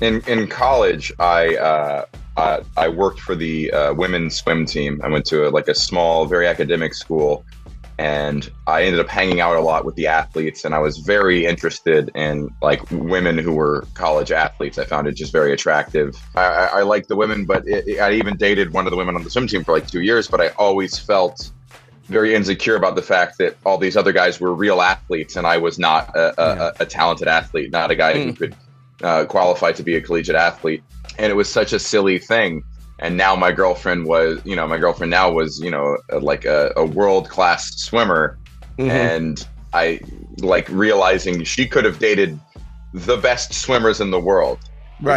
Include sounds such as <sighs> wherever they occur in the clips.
In in college, I uh, uh, I worked for the uh, women's swim team. I went to a, like a small, very academic school, and I ended up hanging out a lot with the athletes. And I was very interested in like women who were college athletes. I found it just very attractive. I, I, I liked the women, but it, it- I even dated one of the women on the swim team for like two years. But I always felt very insecure about the fact that all these other guys were real athletes, and I was not a, a, a, a talented athlete, not a guy who could uh, qualify to be a collegiate athlete. And it was such a silly thing. And now my girlfriend was, you know, my girlfriend now was, you know, like a, a world class swimmer. Mhm. And I like realizing she could have dated the best swimmers in the world.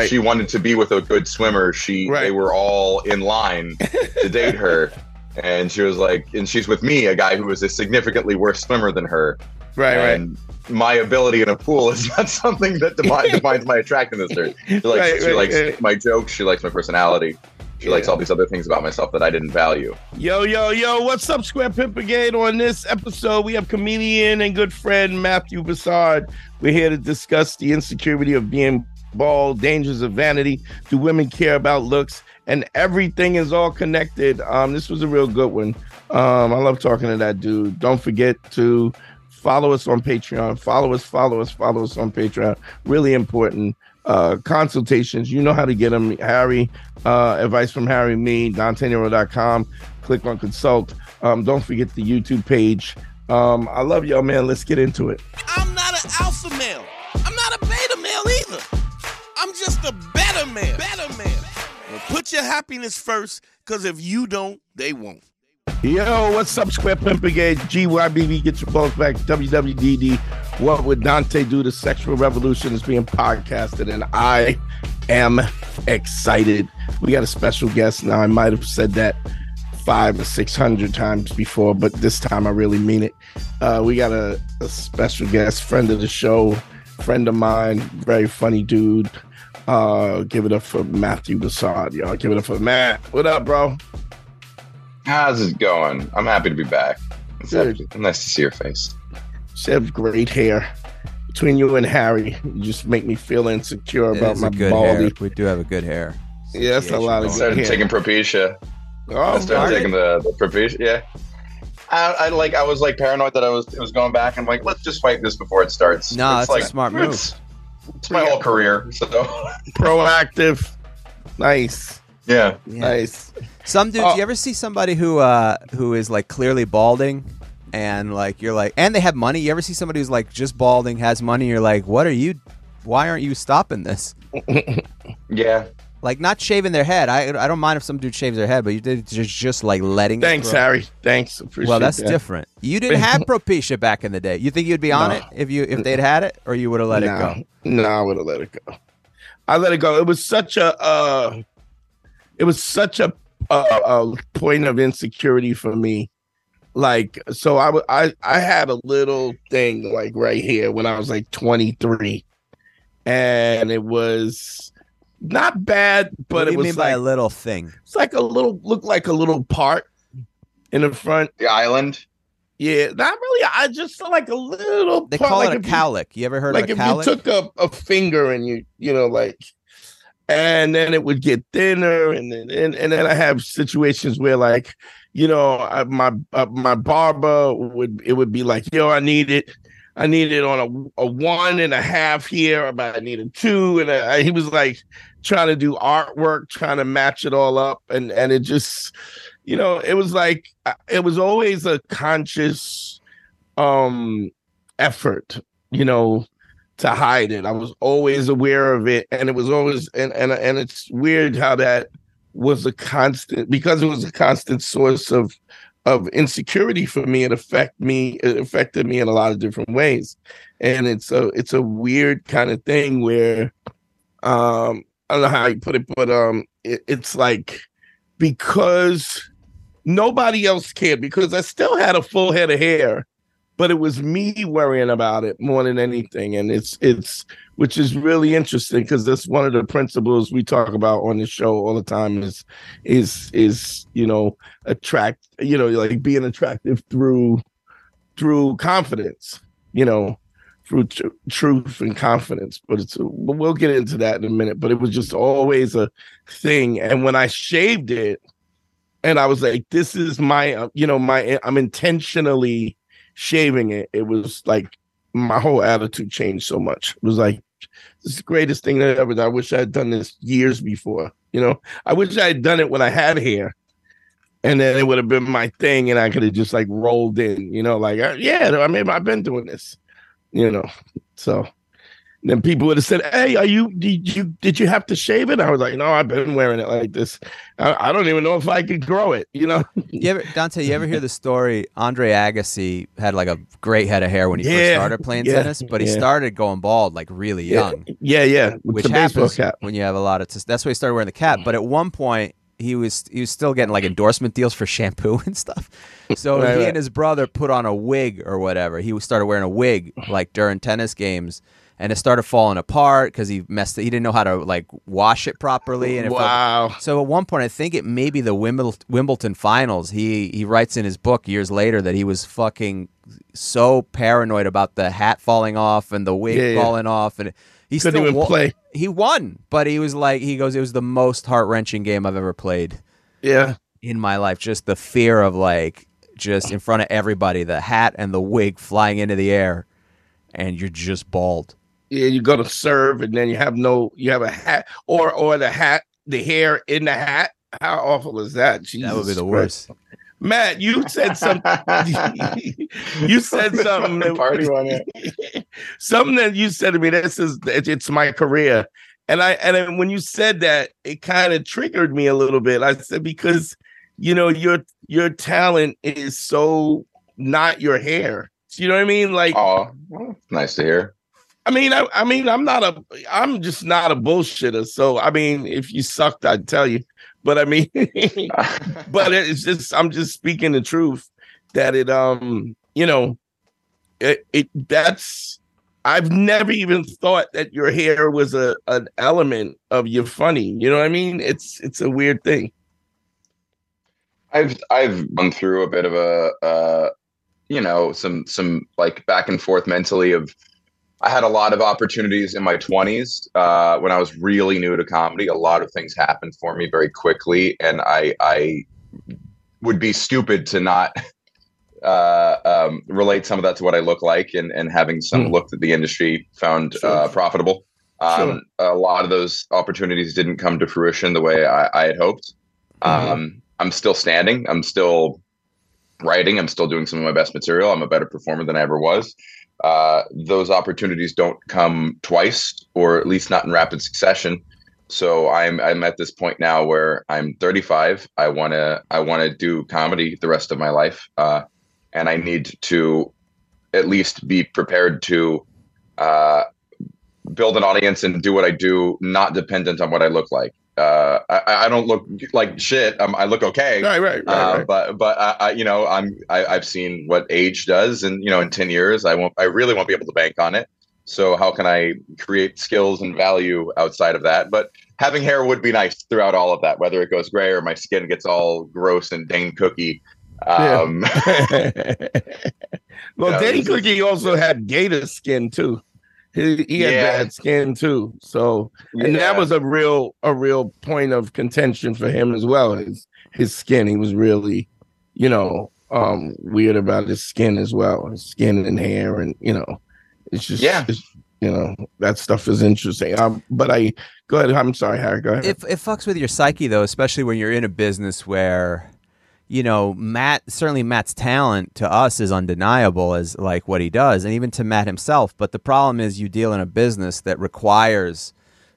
If she wanted to be with a good swimmer. She Right. they were all in line to date her. <laughs> And she was like, and she's with me, a guy who was a significantly worse swimmer than her. right, right. My ability in a pool is not <laughs> something that defi- defines my attractiveness. Or she likes, Right, she right, likes right. my jokes. She likes my personality. She likes all these other things about myself that I didn't value. Yo, yo, yo, what's up, Square Pimp Brigade? On this episode, we have comedian and good friend Matthew Broussard. We're here to discuss the insecurity of being bald, dangers of vanity. Do women care about looks? And everything is all connected. Um, this was a real good one. Um, I love talking to that dude. Don't forget to follow us on Patreon. Follow us, follow us, follow us on Patreon. Really important. Uh, consultations, you know how to get them. Harry, uh, advice from Harry, me, DanteNero.com. Click on consult. Um, don't forget the YouTube page. Um, I love y'all, man. Let's get into it. I'm not an alpha male. I'm not a beta male either. I'm just a better man. Better man. Well, put your happiness first, because if you don't, they won't. Yo, what's up, Square Pimp Brigade? GYBB, get your balls back. WWDD, what would Dante do? The sexual revolution is being podcasted, and I am excited. We got a special guest now. I might have said that five or six hundred times before, but this time I really mean it. Uh, we got a, a special guest, friend of the show, friend of mine, very funny dude. Uh, give it up for Matthew Broussard, y'all. Give it up for Matt. What up, bro? How's it going? I'm happy to be back. It's Good. nice to see your face. She has great hair. Between you and Harry, you just make me feel insecure It about my good baldy. hair. We do have a good hair. Yeah, that's a lot I of good started hair. taking Propecia. oh, I started alright. taking the, the Propecia. Yeah. I, I like. I was like paranoid that I was it was going back. I'm like, let's just fight this before it starts. No, It's that's a smart move. It's, it's my whole career. So <laughs> proactive. Nice, yeah. nice. Some dudes, Oh. you ever see somebody who uh who is like clearly balding and like you're like and they have money? You ever see somebody who's like just balding, has money, you're like, "What are you why aren't you stopping this?" <laughs> Yeah. Like not shaving their head. I I don't mind if some dude shaves their head, but you did just just like letting it Thanks. Harry. Thanks. Appreciate it. Well, that's that. different. You <laughs> didn't have Propecia back in the day. You think you'd be on No. it if you if they'd had it or you would have let it go? No, I would have let it go. I let it go. It was such a uh it was such a, a, a point of insecurity for me. Like so I I I had a little thing like right here when I was like 23. And it was not bad, but what it you was mean like by a little thing? it's like a little looked like a little part in the front. The island. Yeah, not really. I just like a little They part, call like it a if you- cowlick. You ever heard like of a if you took a, a finger and you you know like and then it would get thinner and then and, and then i have situations where like you know I, my uh, my barber would it would be like yo i need it i need it on a, a one and a half here but i need a two and I, he was like trying to do artwork trying to match it all up and and it just you know it was like it was always a conscious um effort you know to hide it. I was always aware of it, and it was always and and and it's weird how that was a constant because it was a constant source of of insecurity for me. It affect me. It affected me in a lot of different ways, and it's a it's a weird kind of thing where, um, I don't know how you put it, but um, it, it's like because nobody else cared because I still had a full head of hair, but it was me worrying about it more than anything, and it's it's which is really interesting because that's one of the principles we talk about on the show all the time is is is you know attract you know like being attractive through through confidence you know through tr- truth and confidence. But it's we'll get into that in a minute. But it was just always a thing. And when i shaved it and i was like this is my uh, you know my i'm intentionally shaving it it was like my whole attitude changed so much it was like this is the greatest thing that ever. I wish I had done this years before. You know, I wish I had done it when I had hair, and then it would have been my thing, and I could have just like rolled in. You know, like uh, yeah, I mean, I've been doing this. You know, so then people would have said, "Hey, are you did you did you have to shave it?" I was like, "No, I've been wearing it like this. I, I don't even know if I could grow it." You know. You ever, Dante? You ever hear the story? Andre Agassi had like a great head of hair when he first started playing yeah, tennis, but he yeah. started going bald like really young, yeah, yeah, with which happens cap. when you have a lot of. Tes- that's why he started wearing the cap. But at one point, he was he was still getting like endorsement deals for shampoo <laughs> and stuff. So Right, he right. and his brother put on a wig or whatever. He started wearing a wig like during tennis games. And it started falling apart because he messed it. He didn't know how to like wash it properly. And it Wow. so at one point, I think it may be the Wimbledon, Wimbledon finals. He he writes in his book years later that he was fucking so paranoid about the hat falling off and the wig Yeah, yeah. falling off, and he Couldn't still even wa- play. He won, but he was like he goes, it was the most heart wrenching game I've ever played Yeah. in my life. Just the fear of like just in front of everybody, the hat and the wig flying into the air, and you're just bald. Yeah, you go to serve and then you have no you have a hat or or the hat the hair in the hat how awful is that Jesus That would be the Christ. worst. matt you said something <laughs> you said <laughs> something that- Party one, yeah. <laughs> something that you said to me that says it's my career and i and when you said that it kind of triggered me a little bit i said because you know your your talent is so not your hair you know what i mean like Oh, well, nice to hear. I mean, I, I mean, I'm not a, I'm just not a bullshitter. So, I mean, if you sucked, I'd tell you. But I mean, <laughs> but <laughs> it's just, I'm just speaking the truth that it, um, you know, it, it that's, I've never even thought that your hair was a an element of your funny. You know what I mean? It's, it's a weird thing. I've I've gone through a bit of a uh, you know some some like back and forth mentally of I had a lot of opportunities in my 20s uh, when I was really new to comedy. A lot of things happened for me very quickly, and I I would be stupid to not <laughs> uh, um, relate some of that to what I look like, and and having some Hmm. look that the industry found Sure. uh, profitable. Um, A lot of those opportunities didn't come to fruition the way I, I had hoped. Mhm. Um, I'm still standing. I'm still writing. I'm still doing some of my best material. I'm a better performer than I ever was. Uh, those opportunities don't come twice, or at least not in rapid succession. So I'm I'm at this point now where I'm 35. I wanna I wanna do comedy the rest of my life, uh, and I need to at least be prepared to uh, build an audience and do what I do, not dependent on what I look like. Uh, I, I don't look like shit. Um, I look okay. Right, right, right. Uh, right. but but I, I you know I'm I, I've seen what age does, and you know in ten years I won't I really won't be able to bank on it. So how can I create skills and value outside of that? But having hair would be nice throughout all of that, whether it goes gray or my skin gets all gross and Dane cookie. Yeah. Um, <laughs> well, Danny this Cookie also had gator skin too. He, he had Yeah. bad skin too. So, and yeah. that was a real a real point of contention for him as well. His his skin, he was really, you know, um, weird about his skin as well, his skin and hair, and you know, it's just Yeah. it's, you know, that stuff is interesting. Um, but I go ahead. I'm sorry, Harry. Go ahead. It, it fucks with your psyche though, especially when you're in a business where, you know, Matt certainly Matt's talent to us is undeniable as like what he does, and even to Matt himself. But the problem is you deal in a business that requires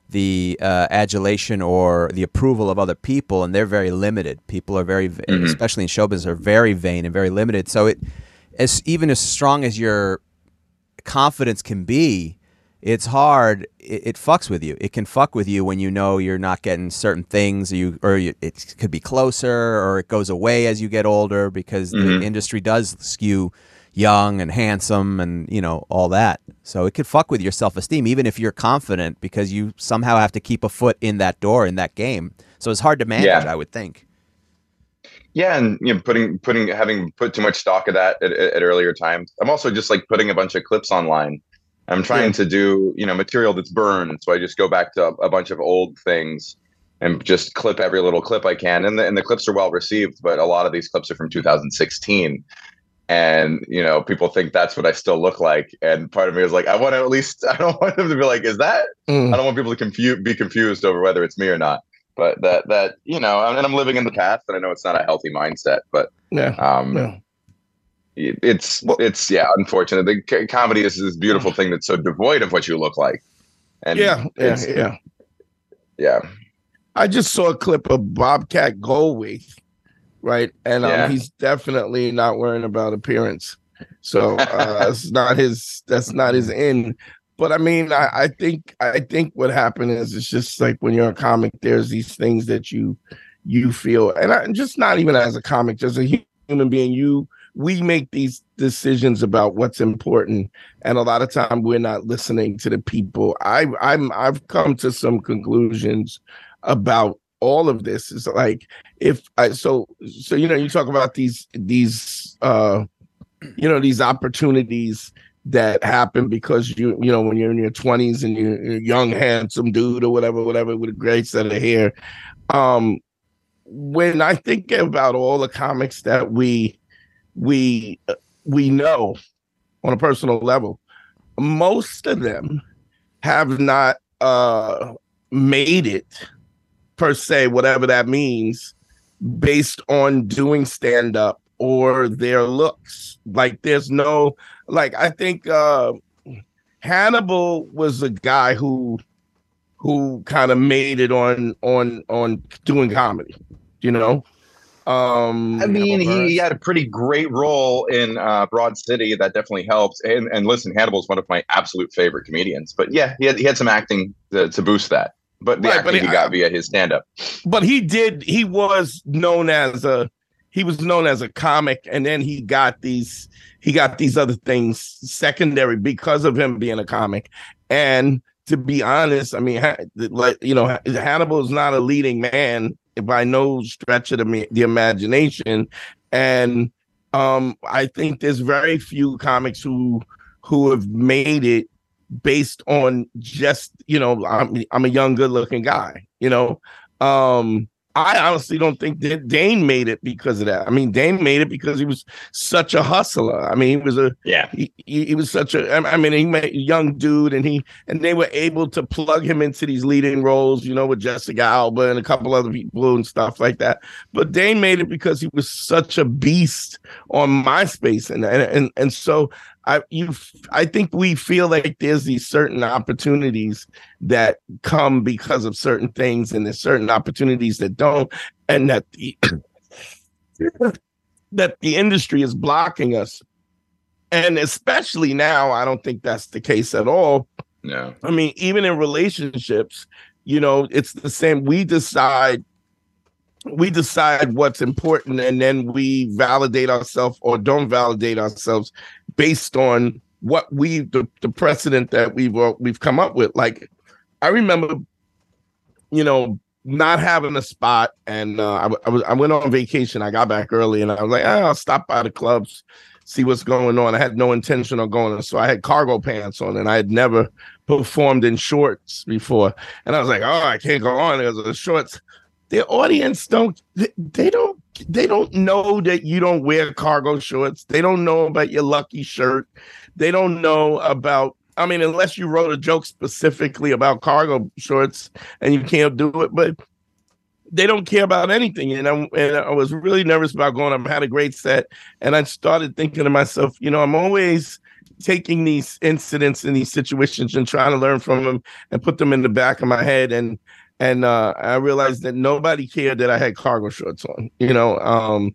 the uh, adulation or the approval of other people, and they're very limited. People are very, Mhm. especially in show business, are very vain and very limited. So it, as even as strong as your confidence can be, it's hard. It, it fucks with you. It can fuck with you when you know you're not getting certain things, or you or you, it could be closer, or it goes away as you get older because Mhm. the industry does skew young and handsome and you know all that. So it could fuck with your self esteem, even if you're confident, because you somehow have to keep a foot in that door in that game. So it's hard to manage, Yeah. I would think. Yeah, and you know, putting putting having put too much stock of that at, at, at earlier times. I'm also just like putting a bunch of clips online. I'm trying Yeah. to do you know material that's burned, so I just go back to a, bunch of old things and just clip every little clip I can. And the and the clips are well received, but a lot of these clips are from 2016. And you know, people think that's what I still look like. And part of me is like, I want to at least, <laughs> I don't want them to be like, is that Mm. I don't want people to confuse, be confused over whether it's me or not. But that that you know, and I'm living in the past, and I know it's not a healthy mindset. But Yeah. um, Yeah. It- it's it's yeah, unfortunate. The c- comedy is this beautiful thing that's so devoid of what you look like. And Yeah. Yeah. Yeah. yeah, I just saw a clip of Bobcat Goldthwait, right? And um, Yeah. he's definitely not worrying about appearance. So uh, <laughs> that's not his. That's not his end. But I mean, I, I think I think what happened is it's just like when you're a comic, there's these things that you you feel, and I, just not even as a comic, just a human being. You we make these decisions about what's important, and a lot of time we're not listening to the people. I I'm I've come to some conclusions about all of this is like if I so so you know you talk about these these uh you know these opportunities that happen because you you know when you're in your 20s and you're a young handsome dude or whatever whatever with a great set of hair um when i think about all the comics that we we uh, we know on a personal level most of them have not uh made it per se whatever that means based on doing stand up or their looks. Like there's no like i think uh hannibal was a guy who who kind of made it on on on doing comedy you know um I mean, he had a pretty great role in uh, Broad City. That definitely helps. And and listen, Hannibal's one of my absolute favorite comedians. But yeah, he had he had some acting to, to boost that. But the Right, acting but he he- got via his stand up. but he did he was known as a he was known as a comic and then he got these he got these other things secondary because of him being a comic and to be honest i mean like you know hannibal is not a leading man by no stretch of the, the imagination. And um i think there's very few comics who who have made it based on just you know i'm, I'm a young good looking guy you know? Um, I honestly don't think that Dane made it because of that. I mean, Dane made it because he was such a hustler. I mean, he was a Yeah. he, he, he was such a I mean, he made a young dude and he and they were able to plug him into these leading roles, you know, with Jessica Alba and a couple other people and stuff like that. But Dane made it because he was such a beast on MySpace and and and, and so I you I think we feel like there's these certain opportunities that come because of certain things and there's certain opportunities that don't and that the <coughs> that the industry is blocking us and especially now i don't think that's the case at all No. i mean even in relationships you know it's the same we decide we decide what's important and then we validate ourselves or don't validate ourselves based on what we the, the precedent that we've uh, we've come up with. Like i remember you know not having a spot and uh, I was I went on vacation. I got back early and I was like ah, I'll stop by the clubs see what's going on. I had no intention of going so I had cargo pants on and I had never performed in shorts before. And I was like oh I can't go on. Because of the shorts. The audience don't they- they don't they don't know that you don't wear cargo shorts. They don't know about your lucky shirt. They don't know about i mean unless you wrote a joke specifically about cargo shorts and you can't do it but they don't care about anything. And I, and I was really nervous about going. I had a great set and i started thinking to myself you know i'm always taking these incidents and these situations and trying to learn from them and put them in the back of my head. And and uh, I realized that nobody cared that I had cargo shorts on. You know, um,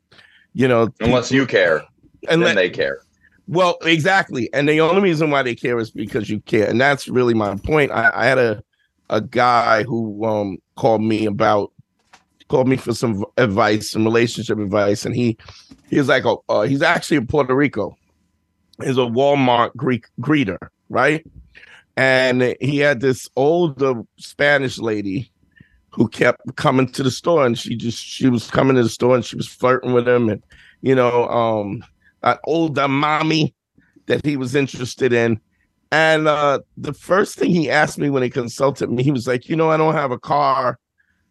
you know, Unless you care, and then they care. Well, exactly. And the only reason why they care is because you care. And that's really my point. I, I had a a guy who um called me about called me for some advice, some relationship advice, and he he was like, oh, uh, he's actually in Puerto Rico. He's a Walmart Greek greeter, right? And he had this older Spanish lady who kept coming to the store, and she just she was coming to the store and she was flirting with him, and you know, um, an older mommy that he was interested in. And uh, the first thing he asked me when he consulted me, he was like, "You know, I don't have a car."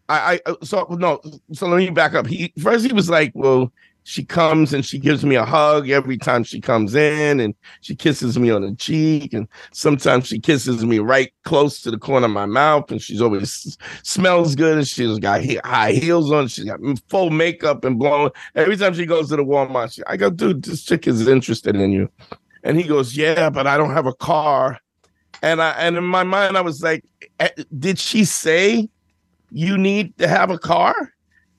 I, I so no. So let me back up. He first he was like, "Well, she comes and she gives me a hug every time she comes in and she kisses me on the cheek and sometimes she kisses me right close to the corner of my mouth and she's always smells good and she's got high heels on she's got full makeup and blown every time she goes to the walmart she, i go dude this chick is interested in you. And he goes yeah but i don't have a car. And i and in my mind i was like eh, did she say you need to have a car?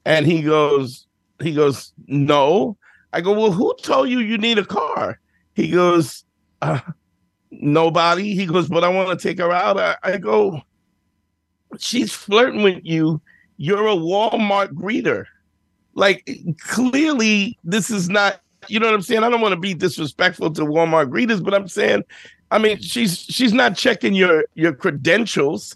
And he goes he goes, No. I go, Well, who told you you need a car? He goes, uh, Nobody. He goes, But I want to take her out. I, I go, She's flirting with you. You're a Walmart greeter. Like, clearly, this is not, you know what I'm saying? I don't want to be disrespectful to Walmart greeters, but I'm saying, I mean, she's she's not checking your your credentials.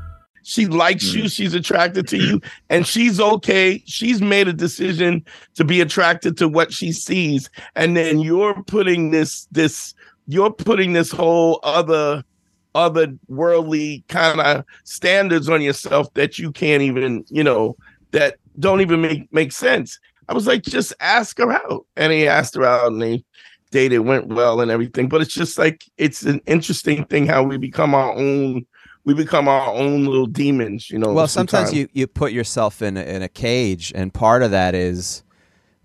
She likes mm. you. She's attracted to you, <laughs> and she's okay. She's made a decision to be attracted to what she sees, and then you're putting this this you're putting this whole other other worldly kind of standards on yourself that you can't even you know that don't even make make sense. I was like, just ask her out, and he asked her out, and they dated, went well, and everything. But it's just like it's an interesting thing how we become our own we become our own little demons, you know. Well, sometimes you, you put yourself in a, in a cage, and part of that is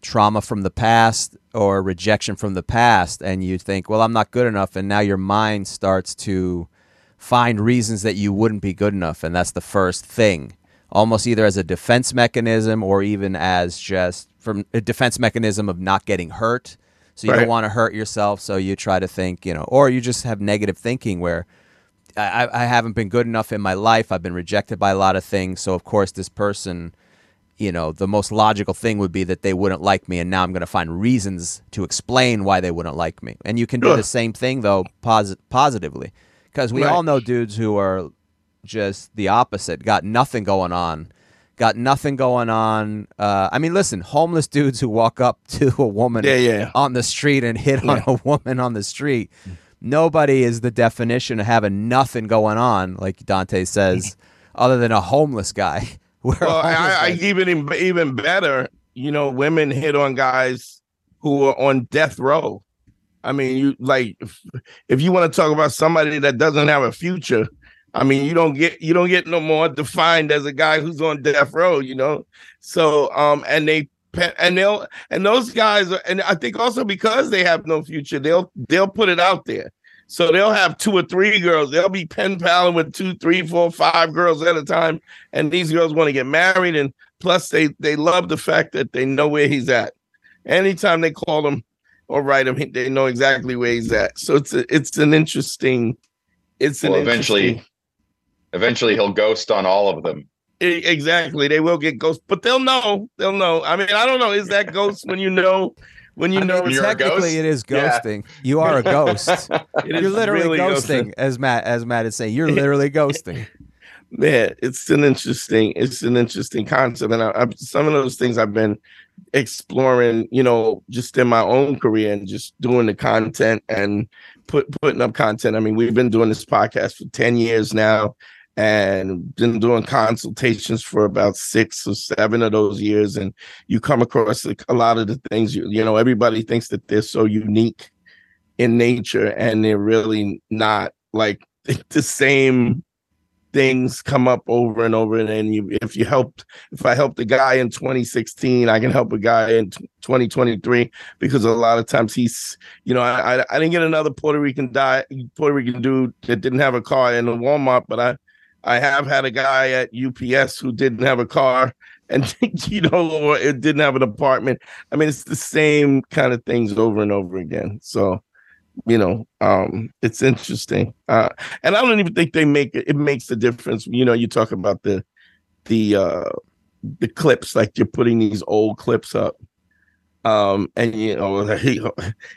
trauma from the past or rejection from the past, and you think, well, I'm not good enough, and now your mind starts to find reasons that you wouldn't be good enough, and that's the first thing, almost either as a defense mechanism or even as just from a defense mechanism of not getting hurt. So you right. don't want to hurt yourself, so you try to think, you know, or you just have negative thinking where I, I haven't been good enough in my life. I've been rejected by a lot of things. So of course, this person, you know, the most logical thing would be that they wouldn't like me, and now I'm going to find reasons to explain why they wouldn't like me. And you can do the same thing though, posit- positively, because we right. all know dudes who are just the opposite, got nothing going on. Got nothing going on. Uh, I mean, listen, homeless dudes who walk up <laughs> to a woman yeah, yeah. on the street and hit yeah. on a woman on the street nobody is the definition of having nothing going on, like Dante says, <laughs> other than a homeless guy. <laughs> well, I, I even even better. You know, women hit on guys who are on death row. I mean, you like if, if you want to talk about somebody that doesn't have a future. I mean, you don't get you don't get no more defined as a guy who's on death row. You know, so um, and they and they'll and those guys are, and I think also because they have no future, they'll they'll put it out there. So they'll have two or three girls. They'll be pen paling with two, three, four, five girls at a time. And these girls want to get married. And plus they they love the fact that they know where he's at. Anytime they call him or write him, they know exactly where he's at. So it's a, it's an interesting. It's an well, eventually. Eventually, he'll ghost on all of them. Exactly. They will get ghost, but they'll know. They'll know. I mean, I don't know. Is that ghost when you know when you I know mean, technically it is ghosting. Yeah. You are a ghost. <laughs> You're literally really ghosting, ghosting, as Matt as Matt is saying. You're literally ghosting. <laughs> Man, it's an interesting, it's an interesting concept, and I, I, some of those things I've been exploring, you know, just in my own career and just doing the content and put putting up content. I mean, we've been doing this podcast for ten years now, and been doing consultations for about six or seven of those years and you come across a lot of the things you, you know everybody thinks that they're so unique in nature and they're really not. Like <laughs> the same things come up over and over and then you if you helped if i helped a guy in 2016 i can help a guy in 2023 because a lot of times he's you know i i, didn't get another puerto rican guy puerto rican dude that didn't have a car in the walmart but i i have had a guy at ups who didn't have a car and <laughs> you know or it didn't have an apartment. I mean it's the same kind of things over and over again. So you know um it's interesting. Uh and i don't even think they make it it makes a difference. You know you talk about the the uh the clips like you're putting these old clips up um and you know <laughs> he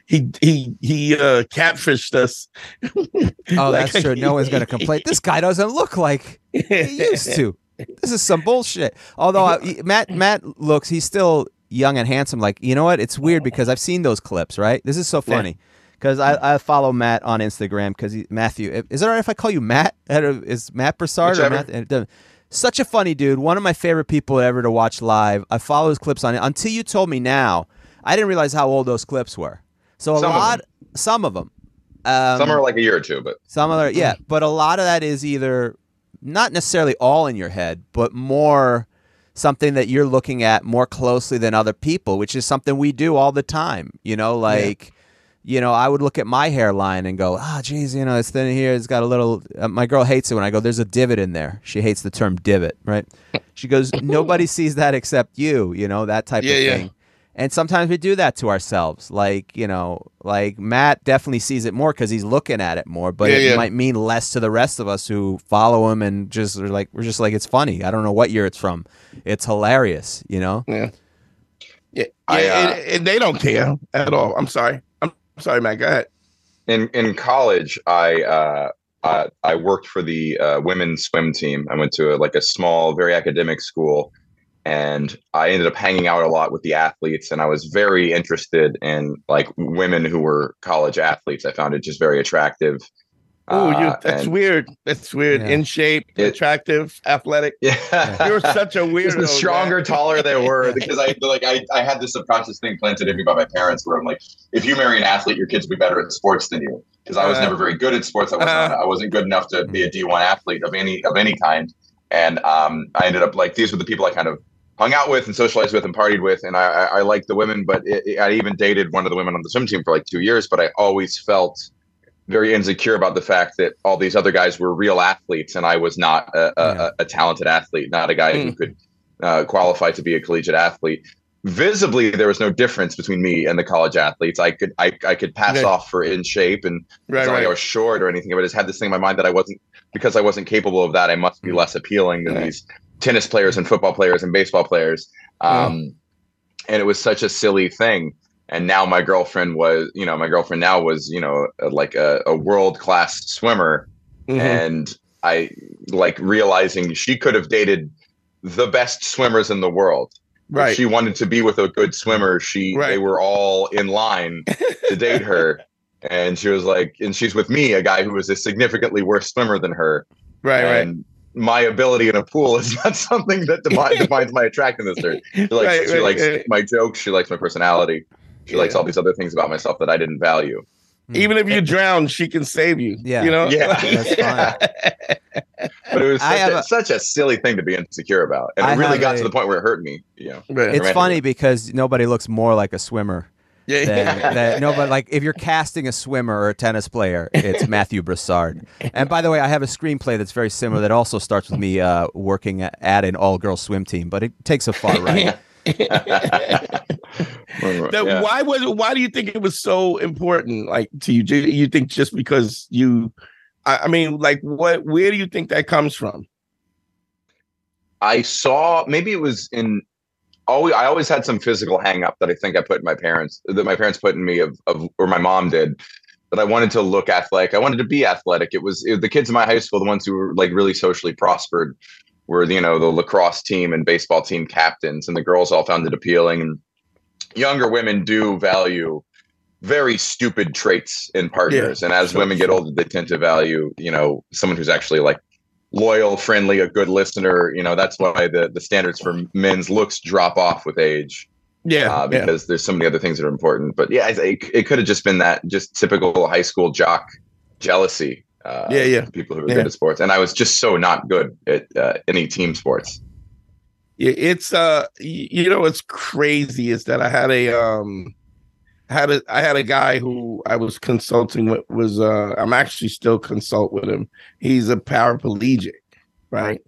he he he uh catfished us oh <laughs> like, that's true no one's gonna complain this guy doesn't look like he used to this is some bullshit although uh, matt matt looks he's still young and handsome like you know what it's weird because i've seen those clips right this is so funny yeah because I, I follow Matt on Instagram because Matthew. Is it all right if I call you Matt? Is Matt Broussard or Matt? Such a funny dude. One of my favorite people ever to watch live. I follow his clips on it until you told me now. I didn't realize how old those clips were. So a some lot, of some of them. Um, some are like a year or two, but some other, yeah. But a lot of that is either not necessarily all in your head, but more something that you're looking at more closely than other people, which is something we do all the time. You know, like. Yeah you know, I would look at my hairline and go, ah, oh, geez, you know, it's thin here. It's got a little. Uh, my girl hates it when I go, there's a divot in there. She hates the term divot, right? <laughs> She goes, nobody sees that except you, you know, that type yeah, of thing. Yeah. And sometimes we do that to ourselves. Like, you know, like Matt definitely sees it more because he's looking at it more, but yeah, it yeah. might mean less to the rest of us who follow him and just are like, we're just like, it's funny. I don't know what year it's from. It's hilarious, you know? Yeah. Yeah. I, uh, and, and they don't care at all. I'm sorry. I'm sorry, Matt. Go ahead. In in college, I uh, uh, I worked for the uh, women's swim team. I went to a, like a small, very academic school, and I ended up hanging out a lot with the athletes. And I was very interested in like women who were college athletes. I found it just very attractive. Oh, you that's and, weird. That's weird. Yeah. In shape, it, attractive, athletic. Yeah. <laughs> You're such a weird. the stronger, man. taller they were, <laughs> because I like I, I had this subconscious thing planted in me by my parents where I'm like, if you marry an athlete, your kids will be better at sports than you. Because I was uh, never very good at sports. I wasn't uh, I wasn't good enough to be a D1 athlete of any of any kind. And um, I ended up like these were the people I kind of hung out with and socialized with and partied with. And I, I, I liked the women, but it, it, I even dated one of the women on the swim team for like two years. But I always felt very insecure about the fact that all these other guys were real athletes and I was not a, yeah. a, a talented athlete, not a guy mm. who could uh, qualify to be a collegiate athlete. Visibly, there was no difference between me and the college athletes. I could I, I could pass off for in shape and right, right. like I was short or anything. But I just had this thing in my mind that I wasn't because I wasn't capable of that. I must be mm. less appealing than right. these tennis players and football players and baseball players. Um, mm. And it was such a silly thing and now my girlfriend was you know my girlfriend now was you know like a, a world class swimmer mm-hmm. and i like realizing she could have dated the best swimmers in the world right if she wanted to be with a good swimmer she right. they were all in line to date her <laughs> and she was like and she's with me a guy who was a significantly worse swimmer than her right and right my ability in a pool is <laughs> not something that defines, <laughs> defines my attractiveness. She likes, right, she right, likes my jokes. She likes my personality. She yeah. likes all these other things about myself that I didn't value. Hmm. Even if you drown, she can save you. Yeah. You know? Yeah. <laughs> That's fine. but it was such a, a, such a, silly thing to be insecure about. And it really got a, to the point where it hurt me. You know, it's funny because nobody looks more like a swimmer. Yeah, than, than, no, but like if you're casting a swimmer or a tennis player, it's <laughs> Matthew Broussard. And by the way, I have a screenplay that's very similar that also starts with me uh, working at, at an all-girl swim team, but it takes a far <laughs> right. <laughs> yeah. Why was it, why do you think it was so important? Like to you, do you think just because you, I, I mean, like what? Where do you think that comes from? I saw maybe it was in always I always had some physical hang up that I think I put in my parents that my parents put in me of, of or my mom did that I wanted to look athletic. I wanted to be athletic. It was, it was the kids in my high school, the ones who were like really socially prospered were you know the lacrosse team and baseball team captains and the girls all found it appealing and younger women do value very stupid traits in partners yeah, and as women get older they tend to value you know someone who's actually like loyal friendly a good listener you know that's why the the standards for men's looks drop off with age Yeah, uh, yeah. because there's so many other things that are important. But yeah, it, it could have just been that just typical high school jock jealousy. Uh, Yeah, yeah. People who were Yeah. good at sports, and I was just so not good at uh, any team sports. Yeah, it's uh you know what's crazy is that I had a um had a I had a guy who I was consulting with was uh I'm actually still consult with him. He's a paraplegic, right?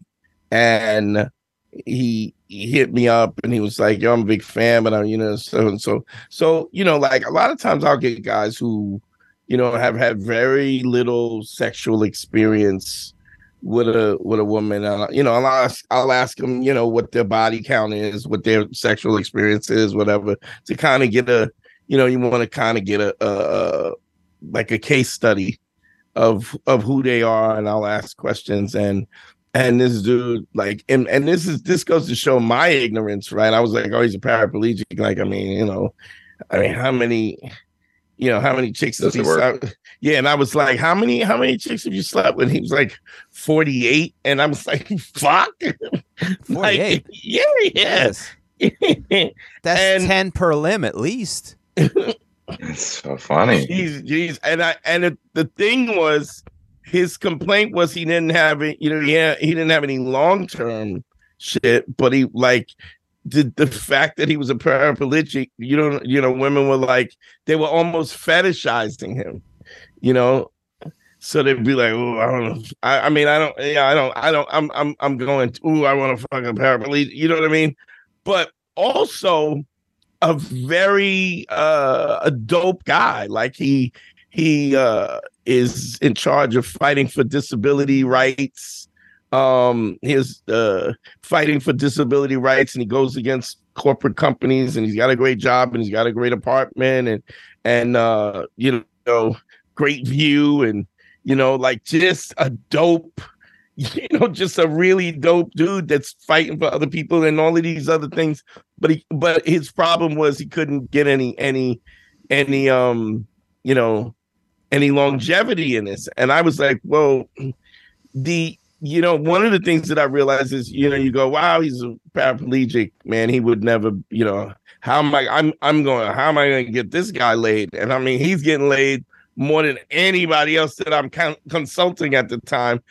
And he he hit me up and he was like, Yo, I'm a big fan, but I'm you know, so and so so you know, like a lot of times I'll get guys who, you know, have had very little sexual experience with a with a woman. Uh, you know, I'll ask I'll ask them, you know, what their body count is, what their sexual experience is, whatever, to kind of get a, you know, you want to kind of get a, a, like a case study of of who they are, and I'll ask questions and. And this dude, like, and, and this is this goes to show my ignorance, right? I was like, oh, he's a paraplegic. Like, I mean, you know, I mean, how many, you know, how many chicks does Does he work? slept? <laughs> Yeah, and I was like, how many, how many chicks have you slept with? He was like, 48. And I was <laughs> like, fuck. <laughs> Like, 48? yeah, yes. That's And- 10 per limb at least. It's so funny. Jeez, jeez. And I and it, the thing was, his complaint was he didn't have it. You know, yeah, he didn't have any long term shit, but he like did the fact that he was a paraplegic. You know, you know, women were like they were almost fetishizing him. You know. So they'd be like, "Oh, I don't know." I, I mean, I don't. Yeah, I don't. I don't. I'm. I'm. I'm going. Ooh, I want to fuck a paraplegic. You know what I mean? But also, a very uh a dope guy like he he uh is in charge of fighting for disability rights um he's uh fighting for disability rights and he goes against corporate companies and he's got a great job and he's got a great apartment and and uh you know great view and you know like just a dope <laughs> you know just a really dope dude that's fighting for other people and all of these other things. But he but his problem was he couldn't get any any any um you know any longevity in this. And i was like well the you know one of the things that i realized is you know you go wow he's a paraplegic man. He would never you know how am i i'm i'm going how am i going to get this guy laid? And i mean he's getting laid more than anybody else that i'm con- consulting at the time.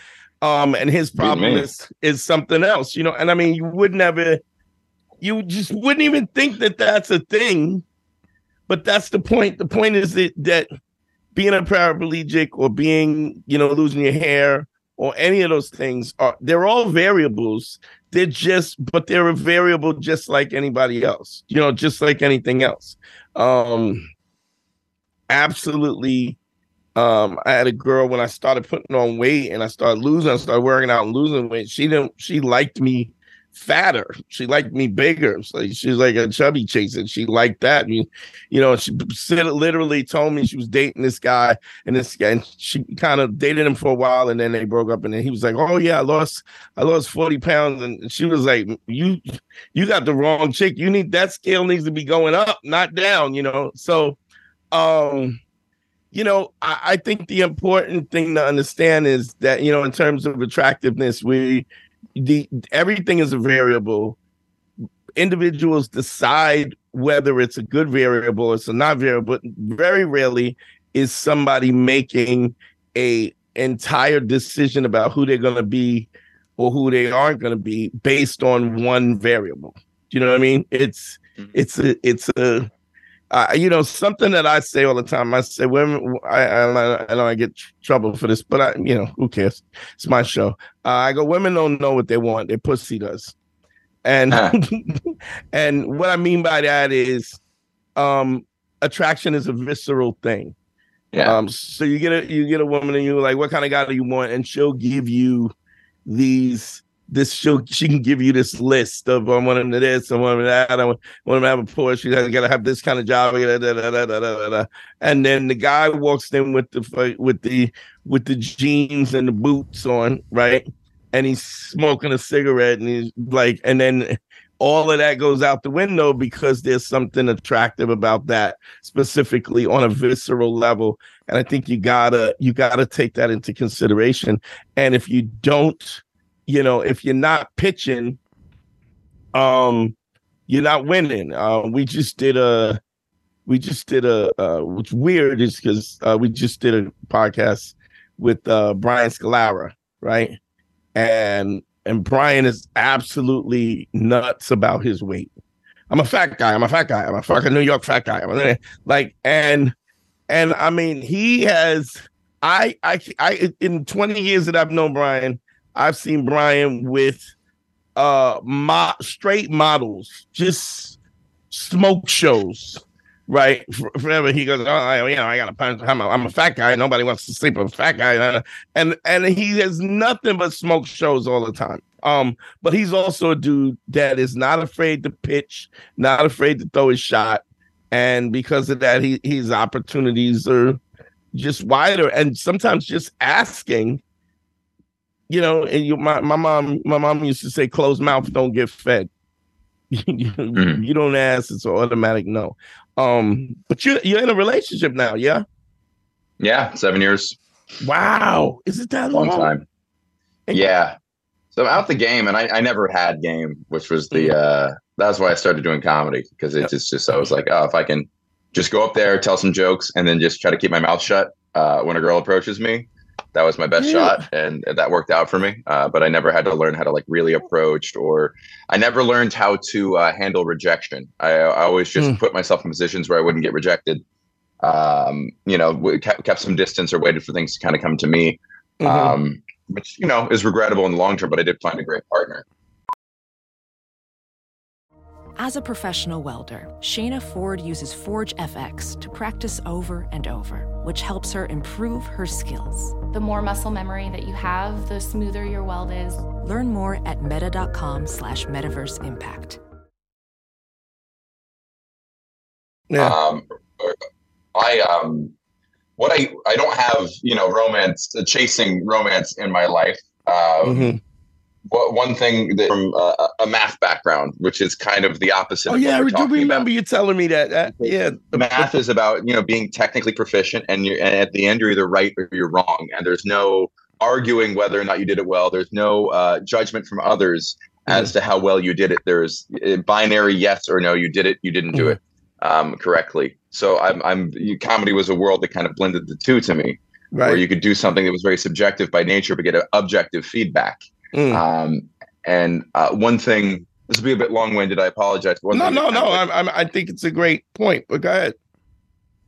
Um and his problem is is something else you know? And i mean you would never you just wouldn't even think that that's a thing. But that's the point. The point is that that being a paraplegic or being you know losing your hair or any of those things are they're all variables. They're just but they're a variable just like anybody else you know just like anything else. Um absolutely um i had a girl when i started putting on weight and i started losing i started working out and losing weight. She didn't she liked me fatter. She liked me bigger. So she's like a chubby and she liked that. You, you know she literally told me she was dating this guy and this guy and she kind of dated him for a while and then they broke up and then he was like oh yeah i lost i lost 40 pounds. And she was like you you got the wrong chick. You need that scale needs to be going up not down you know? So um you know I, I think the important thing to understand is that you know in terms of attractiveness we the everything is a variable. Individuals decide whether it's a good variable or it's a not variable but very rarely is somebody making a entire decision about who they're going to be or who they aren't going to be based on one variable. Do you know what i mean? It's mm-hmm. it's a it's a uh, you know something that I say all the time. I say women. I I, I know I get tr- trouble for this, but I you know who cares? It's my show. Uh, I go. Women don't know what they want. Their pussy does, and Ah. <laughs> and what I mean by that is, um, attraction is a visceral thing. Yeah. Um, so you get a you get a woman and you're like, what kind of guy do you want? And she'll give you these this she'll she can give you this list of I want him to this, I want him to that, I want, want him to have a Porsche, I gotta have this kind of job, da, da, da. and then the guy walks in with the with the with the jeans and the boots on, right? And he's smoking a cigarette and he's like, and then all of that goes out the window because there's something attractive about that specifically on a visceral level and i think you gotta you gotta take that into consideration and if you don't you know if you're not pitching um you're not winning. Uh, we just did a, we just did a. Uh, what's weird is because uh, we just did a podcast with uh, Brian Scalara, right? And and Brian is absolutely nuts about his weight. I'm a fat guy. I'm a fat guy. I'm a fucking New York fat guy. I'm a, like and and I mean he has. I I I in 20 years that I've known Brian, I've seen Brian with uh mo- straight models, just smoke shows, right? Forever he goes, oh, you know, I got a punch. I'm a, I'm a fat guy. Nobody wants to sleep with a fat guy, and and he has nothing but smoke shows all the time. Um, but he's also a dude that is not afraid to pitch, not afraid to throw his shot, and because of that, he his opportunities are just wider, and sometimes just asking you know, and you, my, my mom, my mom used to say, "Closed mouth don't get fed." <laughs> you, mm-hmm. you don't ask; it's an automatic no. Um, but you you're in a relationship now, yeah? Yeah, seven years. Wow, is it that long? Long time. Yeah. So I'm out the game, and I, I never had game, which was the mm. uh that's why I started doing comedy because it's just just I was like, oh, if I can just go up there, tell some jokes, and then just try to keep my mouth shut uh, when a girl approaches me, that was my best yeah. shot and that worked out for me uh, but i never had to learn how to like really approach or i never learned how to uh, handle rejection I, I, always just mm. put myself in positions where i wouldn't get rejected um, you know kept, kept some distance or waited for things to kind of come to me mm-hmm. um, which you know is regrettable in the long term but i did find a great partner as a professional welder, Shayna Ford uses Forge FX to practice over and over, which helps her improve her skills. The more muscle memory that you have, the smoother your weld is. Learn more at meta.com slash metaverse impact. Yeah. Um, I um what I I don't have, you know, romance chasing romance in my life. Um mm-hmm one thing that from uh, a math background, which is kind of the opposite. Oh yeah, I do remember about. you telling me that. that yeah, math is about you know being technically proficient, and you and at the end you're either right or you're wrong, and there's no arguing whether or not you did it well. There's no uh, judgment from others mm-hmm. as to how well you did it. There's binary yes or no. You did it. You didn't do mm-hmm. it um, correctly. So I'm, I'm comedy was a world that kind of blended the two to me, right. where you could do something that was very subjective by nature, but get an objective feedback. Mm. Um, and uh, one thing, this will be a bit long winded. I apologize. One no, no, no. Like, I'm, I'm, I think it's a great point. But go ahead.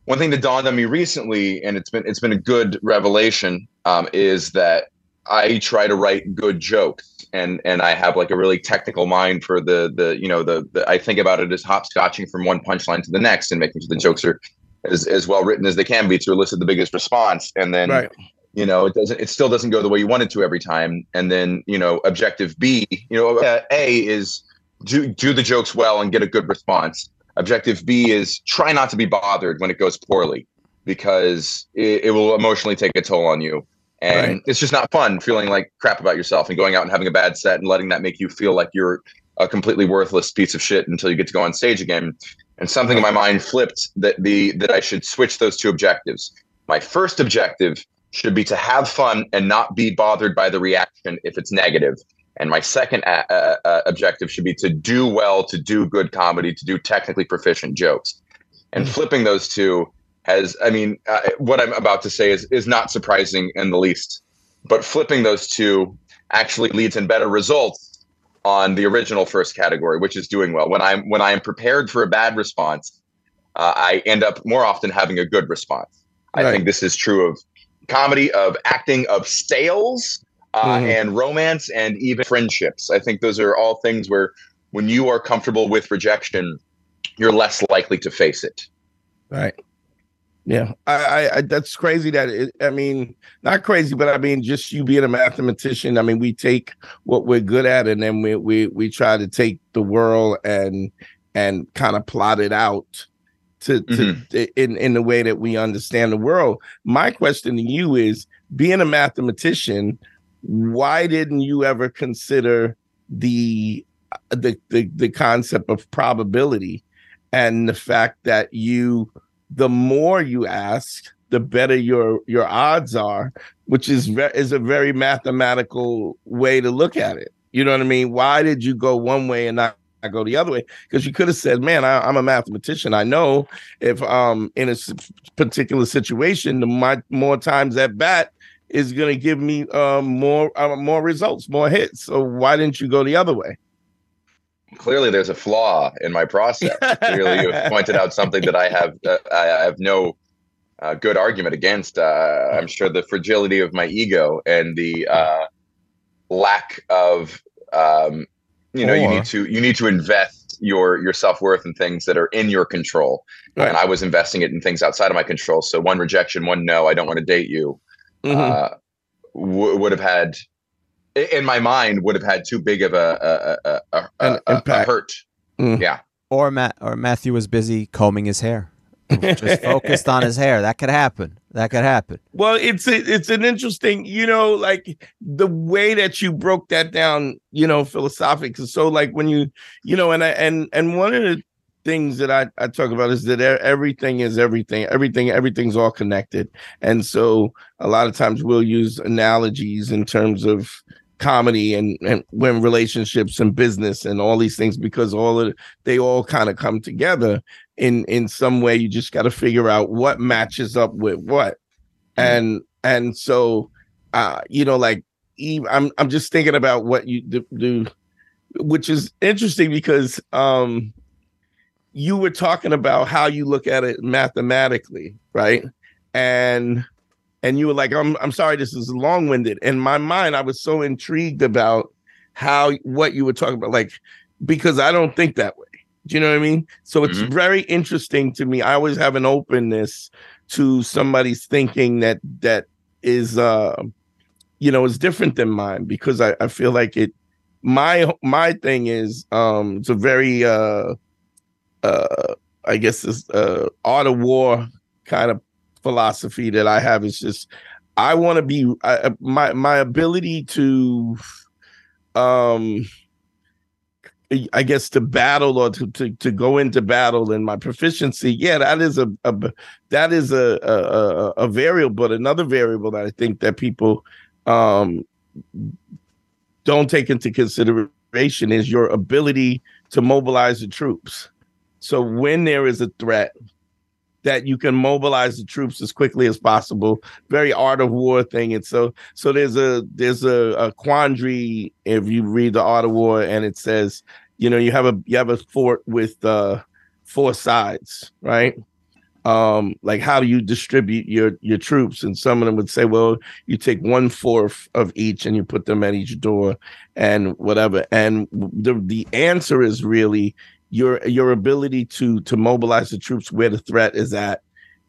One thing that dawned on me recently, and it's been it's been a good revelation, um, is that I try to write good jokes, and and I have like a really technical mind for the the you know the, the I think about it as hopscotching from one punchline to the next, and making sure the jokes are as, as well written as they can be to elicit the biggest response, and then right you know it doesn't it still doesn't go the way you want it to every time. And then you know objective b you know uh, a is do do the jokes well and get a good response. Objective b is try not to be bothered when it goes poorly because it, it will emotionally take a toll on you. And right. it's just not fun feeling like crap about yourself and going out and having a bad set and letting that make you feel like you're a completely worthless piece of shit until you get to go on stage again. And something in my mind flipped that the that i should switch those two objectives. My first objective should be to have fun and not be bothered by the reaction if it's negative. And my second a- uh, uh, objective should be to do well, to do good comedy, to do technically proficient jokes. And mm-hmm. flipping those two has, I mean, uh, what I'm about to say is is not surprising in the least. But flipping those two actually leads in better results on the original first category, which is doing well. When I'm when I am prepared for a bad response, uh, I end up more often having a good response. Right. I think this is true of comedy, of acting, of sales, uh, mm. and romance, and even friendships. I think those are all things where when you are comfortable with rejection, you're less likely to face it. Right. Yeah, I, I, I that's crazy. That it, I mean, not crazy, but I mean, just you being a mathematician. I mean, we take what we're good at, and then we we we try to take the world and and kind of plot it out to, to mm-hmm. in in the way that we understand the world. My question to you is, being a mathematician, why didn't you ever consider the the the, the concept of probability and the fact that you the more you ask the better your your odds are which is ve- is a very mathematical way to look at it you know what i mean why did you go one way and not I go the other way because you could have said, "Man, I, am a mathematician. I know if um in a particular situation, the my, more times at bat is going to give me um more uh, more results, more hits. So why didn't you go the other way?" Clearly, there's a flaw in my process. Clearly, you have pointed out something that I have uh, I have no uh, good argument against. Uh, I'm sure the fragility of my ego and the uh, lack of um, you know, or, you need to you need to invest your your self worth in things that are in your control. Right. And I was investing it in things outside of my control. So one rejection, one no, I don't want to date you, mm-hmm. uh, w- would have had, in my mind, would have had too big of a a, a, a, a, a hurt. Mm. Yeah. Or Matt or Matthew was busy combing his hair <laughs> just focused on his hair. That could happen. That could happen. Well, it's a, it's an interesting, you know, like the way that you broke that down, you know, philosophically. So, like when you, you know, and I and and one of the things that I, I talk about is that everything is everything. Everything, everything's all connected. And so a lot of times we'll use analogies in terms of comedy and, and when relationships and business and all these things because all of they all kind of come together in in some way. You just got to figure out what matches up with what. Mm-hmm. and and so uh you know like i'm i'm just thinking about what you do, do which is interesting because um you were talking about how you look at it mathematically right? And and you were like, I'm I'm sorry, this is long winded. In my mind, I was so intrigued about how what you were talking about, like because I don't think that way. Do you know what I mean? So it's mm-hmm. very interesting to me. I always have an openness to somebody's thinking that that is uh you know is different than mine because I, I feel like it my my thing is um it's a very uh uh I guess this uh art of war kind of philosophy that I have is just I want to be I, my my ability to um I guess to battle or to, to, to go into battle and my proficiency, yeah, that is a, a that is a, a a variable, but another variable that I think that people um don't take into consideration is your ability to mobilize the troops. So when there is a threat, that you can mobilize the troops as quickly as possible. Very art of war thing. And so so there's a there's a, a quandary if you read the art of war and it says, you know, you have a you have a fort with uh four sides, right? um like how do you distribute your your troops and some of them would say well you take one fourth of each and you put them at each door and whatever and the the answer is really your your ability to to mobilize the troops where the threat is at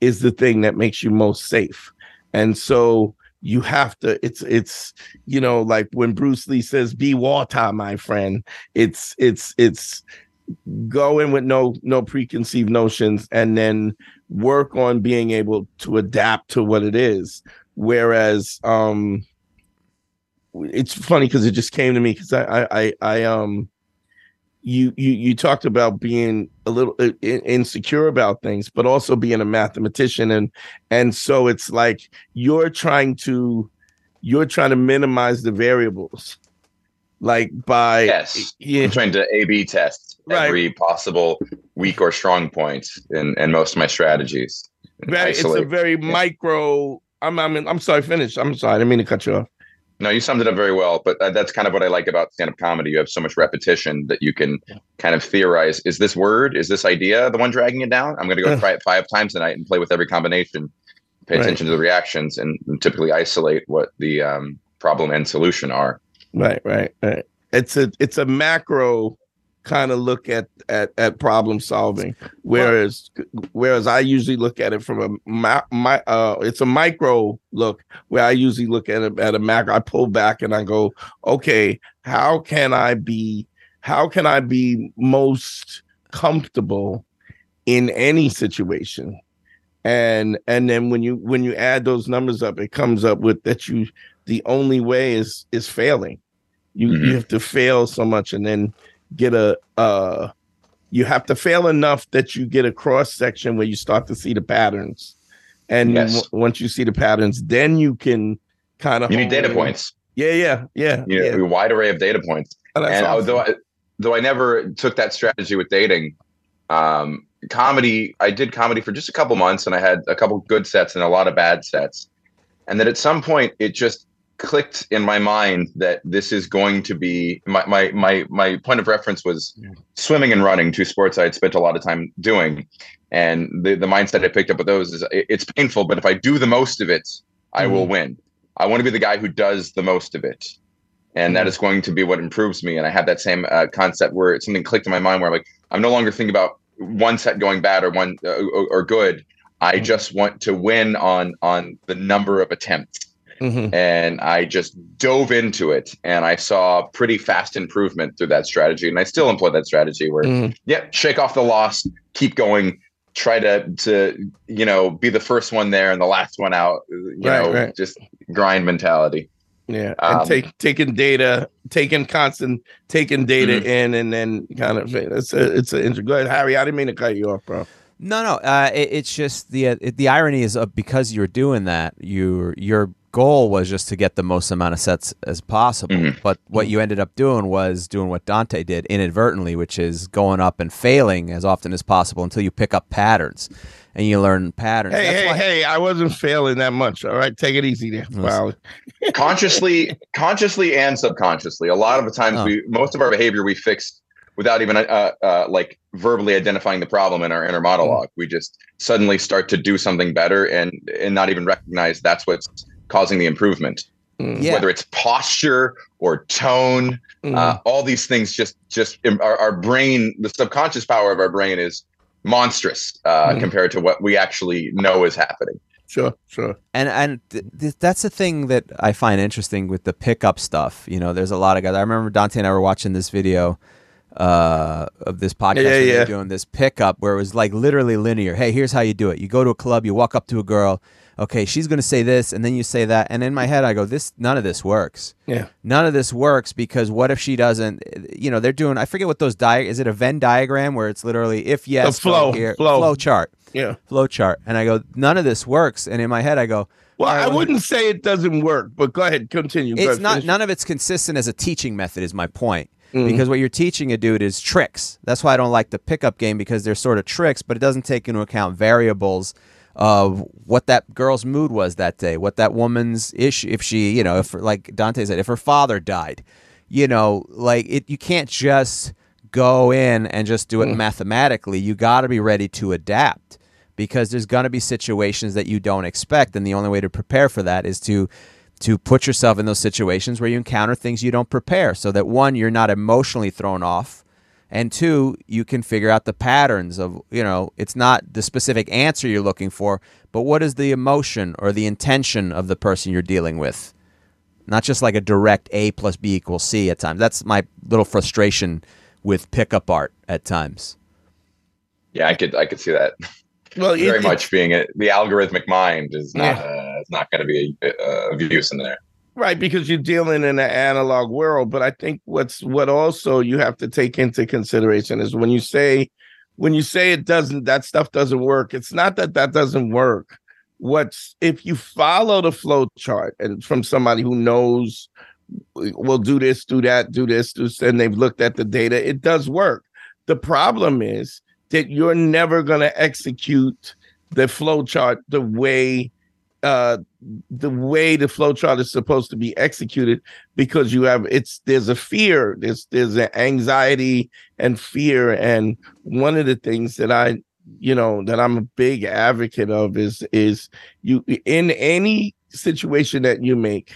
is the thing that makes you most safe. And so you have to it's it's you know like when bruce lee says be water my friend it's it's it's go in with no no preconceived notions and then work on being able to adapt to what it is. Whereas um it's funny because it just came to me because I, I i i um you you you talked about being a little uh, insecure about things but also being a mathematician. And and so it's like you're trying to you're trying to minimize the variables like by yes. Yeah. i'm trying to a b test right. every possible weak or strong point in in most of my strategies. Very, it's a very yeah. micro i'm i mean i'm sorry finish. I'm sorry i didn't mean to cut you off no, you summed it up very well. But that's kind of what I like about stand up comedy. You have so much repetition that you can kind of theorize is this word, is this idea the one dragging it down? I'm going to go <laughs> try it five times tonight and play with every combination, pay right. attention to the reactions, and, and typically isolate what the um, problem and solution are. Right, right, right. It's a it's a macro kind of look at at at problem solving whereas whereas i usually look at it from a my, my uh it's a micro look where i usually look at it at a macro i pull back and i go okay how can i be how can i be most comfortable in any situation and and then when you when you add those numbers up it comes up with that you the only way is is failing you mm-hmm. you have to fail so much and then get a uh you have to fail enough that you get a cross section where you start to see the patterns and yes. w- once you see the patterns then you can kind of you need data in. points yeah yeah yeah you yeah a wide array of data points oh, and awesome. although I, though I never took that strategy with dating, um, comedy, I did comedy for just a couple months and I had a couple good sets and a lot of bad sets. And then at some point it just clicked in my mind that this is going to be my my my, my point of reference was swimming and running, two sports I had spent a lot of time doing. And the, the mindset I picked up with those is it's painful, but if I do the most of it, I will win. I want to be the guy who does the most of it. And that is going to be what improves me. And I have that same uh, concept where something clicked in my mind where I'm like, I'm no longer thinking about one set going bad or one uh, or, or good. I just want to win on on the number of attempts. Mhm. And I just dove into it and I saw pretty fast improvement through that strategy. And I still employ that strategy where, Mhm. yeah, shake off the loss, keep going, try to, to, you know, be the first one there and the last one out, you Right, know, right. just grind mentality. Yeah, and Um, take taking data, taking constant, taking data Mhm. in, and then kind of it's a it's a go ahead, Harry. I didn't mean to cut you off, bro. No, no. Uh, it, it's just the uh, it, the irony is uh, because you're doing that, your your goal was just to get the most amount of sets as possible. Mhm. But what you ended up doing was doing what Dante did inadvertently, which is going up and failing as often as possible until you pick up patterns and you learn patterns. Hey, That's hey, why- hey! I wasn't failing that much. All right, take it easy there. Wow. <laughs> consciously consciously and subconsciously a lot of the times Oh. we most of our behavior we fix without even uh, uh, like verbally identifying the problem in our inner monologue we just suddenly start to do something better and and not even recognize that's what's causing the improvement Mm. Yeah. whether it's posture or tone Mhm. uh, all these things just just our, our brain the subconscious power of our brain is monstrous uh, Mhm. compared to what we actually know is happening sure, sure. and and th- th- that's the thing that I find interesting with the pickup stuff. You know, there's a lot of guys. I remember Dante and I were watching this video uh, of this podcast. Yeah, were yeah. doing this pickup where it was like literally linear. Hey, here's how you do it. You go to a club, you walk up to a girl. Okay, she's going to say this, and then you say that, and in my head, I go, "This none of this works. Yeah. None of this works because what if she doesn't? You know, they're doing. I forget what those di. Is it a Venn diagram where it's literally if yes, go flow, here, flow. flow chart, Yeah. flow chart, and I go, none of this works, and in my head, I go, Well, I wouldn't say it doesn't work, but go ahead, continue. Go it's ahead, not finish. none of it's consistent as a teaching method is my point Mhm. because what you're teaching a dude is tricks. That's why i don't like the pickup game because they're sort of tricks but it doesn't take into account variables of what that girl's mood was that day what that woman's issue if she you know if like dante said if her father died you know like it you can't just go in and just do it mathematically. You got to be ready to adapt because there's going to be situations that you don't expect and the only way to prepare for that is to to put yourself in those situations where you encounter things you don't prepare so that one you're not emotionally thrown off and two you can figure out the patterns of you know it's not the specific answer you're looking for but what is the emotion or the intention of the person you're dealing with? Not just like a direct a plus b equals c at times. That's my little frustration with pickup art at times. Yeah i could i could see that <laughs> Well, very it- much being it the algorithmic mind is not uh, is not going to be uh, of use in there Right, because you're dealing in an analog world. But I think what's what also you have to take into consideration is when you say when you say it doesn't that stuff doesn't work. It's not that that doesn't work. What's if you follow the flow chart and from somebody who knows will do this, do that, do this, do this, and they've looked at the data, it does work. The problem is that you're never going to execute the flow chart the way uh the way the flow chart is supposed to be executed because you have it's there's a fear there's there's an anxiety and fear. And one of the things that i you know that i'm a big advocate of is is you in any situation that you make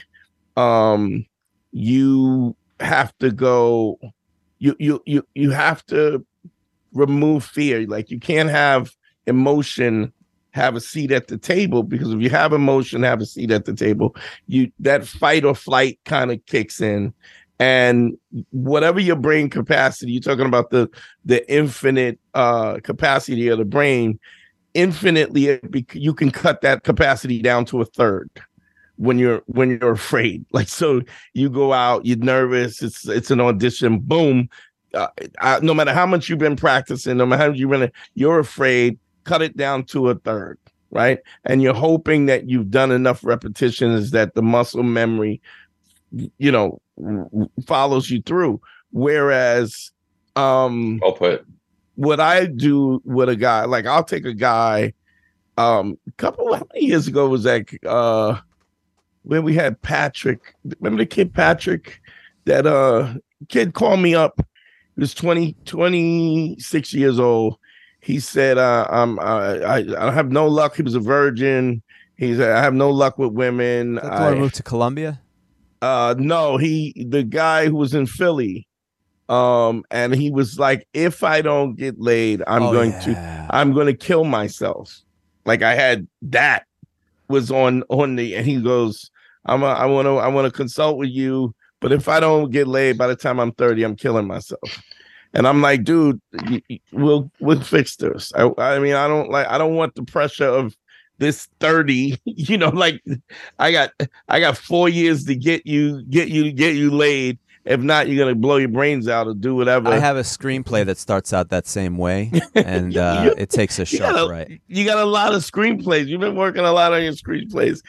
um you have to go you you you you have to remove fear. Like you can't have emotion have a seat at the table because if you have emotion have a seat at the table you that fight or flight kind of kicks in. And whatever your brain capacity you're talking about the the infinite uh capacity of the brain infinitely you can cut that capacity down to a third when you're when you're afraid. <laughs> Like so you go out you're nervous it's it's an audition boom uh, I, no matter how much you've been practicing no matter how you've been you're afraid cut it down to a third right and you're hoping that you've done enough repetitions that the muscle memory you know follows you through whereas um Well put. what I do with a guy, like I'll take a guy. Um, a couple how many years ago was that? Uh, when we had Patrick. Remember the kid Patrick? That uh kid called me up. He was 20, 26 years old. He said, uh, "I'm I, I I have no luck." He was a virgin. He said, "I have no luck with women." That's why I moved to Columbia. uh no he the guy who was in philly um and he was like if i don't get laid i'm Oh, going to i'm going to kill myself like i had that was on on the and he goes i'm a, i want to i want to consult with you but if i don't get laid by the time i'm 30 i'm killing myself and i'm like dude we'll we'll fix this i i mean i don't like i don't want the pressure of this 30 <laughs> you know like i got I got four years to get you, get you, get you laid. If not, you're gonna blow your brains out or do whatever. I have a screenplay that starts out that same way, <laughs> and uh, You- it takes a sharp right. you got a lot of screenplays. You've been working a lot on your screenplays.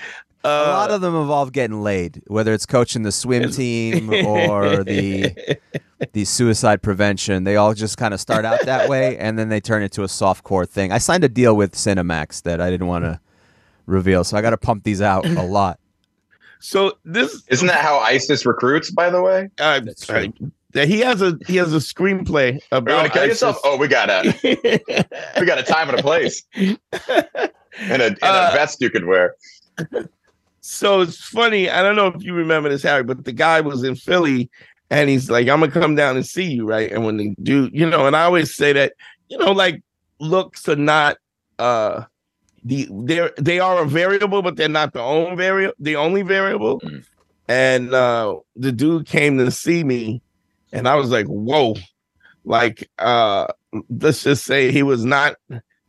Uh, a lot of them involve getting laid, whether it's coaching the swim team <laughs> or the the suicide prevention. They all just kind of start out that way, <laughs> and then they turn into a soft core thing. I signed a deal with Cinemax that I didn't want to reveal, so I got to pump these out a <laughs> lot. so this Isn't that how ISIS recruits, by the way? uh, true. that he has a he has a screenplay Are you about gonna yourself? ISIS. Oh, we got a we got a time and a place and a, and a Uh, vest you could wear. So it's funny. I don't know if you remember this, Harry, but the guy was in Philly and he's like, I'm gonna come down and see you, right? And when the dude, you know, and I always say that, you know, like looks are not uh the they're they are a variable, but they're not the only variable, the only variable. Mhm. And uh the dude came to see me, and I was like, whoa, like uh let's just say he was not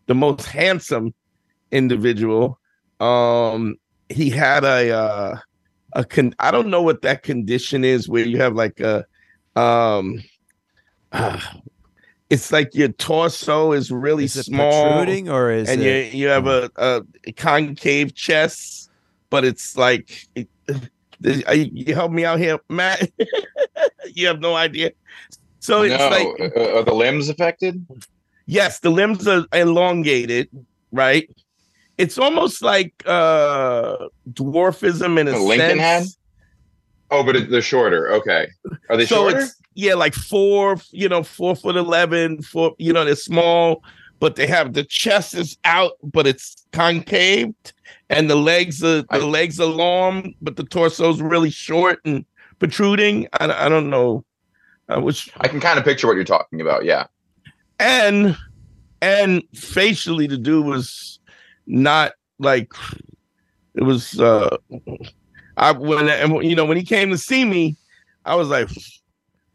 the most handsome individual. Um he had a uh a con I don't know what that condition is where you have like a um uh, <sighs> it's like your torso is really Is it small protruding or is and it? you you have a, a concave chest but it's like it, <sighs> you help me out here Matt <laughs> you have no idea so it's no, like uh, are the limbs affected? yes the limbs are elongated right it's almost like uh dwarfism in a Lincoln had? sense Oh, but they're shorter. Okay, are they so shorter? it's yeah like four you know four foot 11 four you know they're small but they have the chest is out but it's concaved and the legs are the I- legs are long but the torso's really short and protruding i, I don't know i wish I can kind of picture what you're talking about. Yeah. and and facially the dude was not like it was uh i when and you know when he came to see me i was like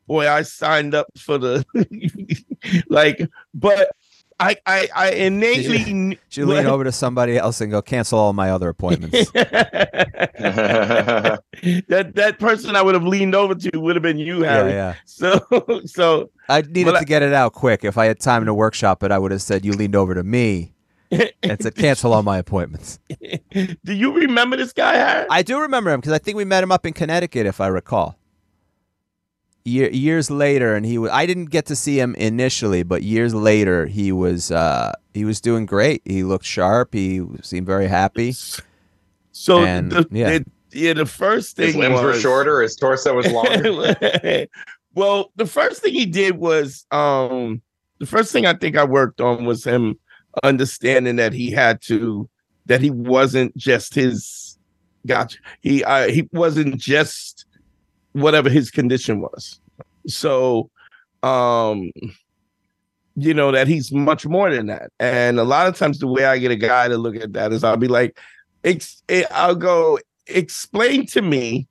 boy i signed up for the <laughs> like but i i i innately Should you lean over to somebody else and go cancel all my other appointments? <laughs> that that person i would have leaned over to would have been you harry yeah. <laughs> so so I needed Well, I- to get it out quick. If I had time to workshop it, I would have said you leaned over to me and said cancel all my appointments. do you remember this guy harry I do remember him because I think we met him up in Connecticut, if I recall. Year, years later, and he was. I didn't get to see him initially, but years later, he was. Uh, he was doing great. He looked sharp. He seemed very happy. So And, the, yeah. the- yeah, the first thing His limbs were shorter. His torso was longer. <laughs> well, the first thing he did was um the first thing I think I worked on was him understanding that he had to that he wasn't just his gotcha. He uh, he wasn't just whatever his condition was. So um you know that he's much more than that. And a lot of times the way I get a guy to look at that is I'll be like ex- eh, I'll go explain to me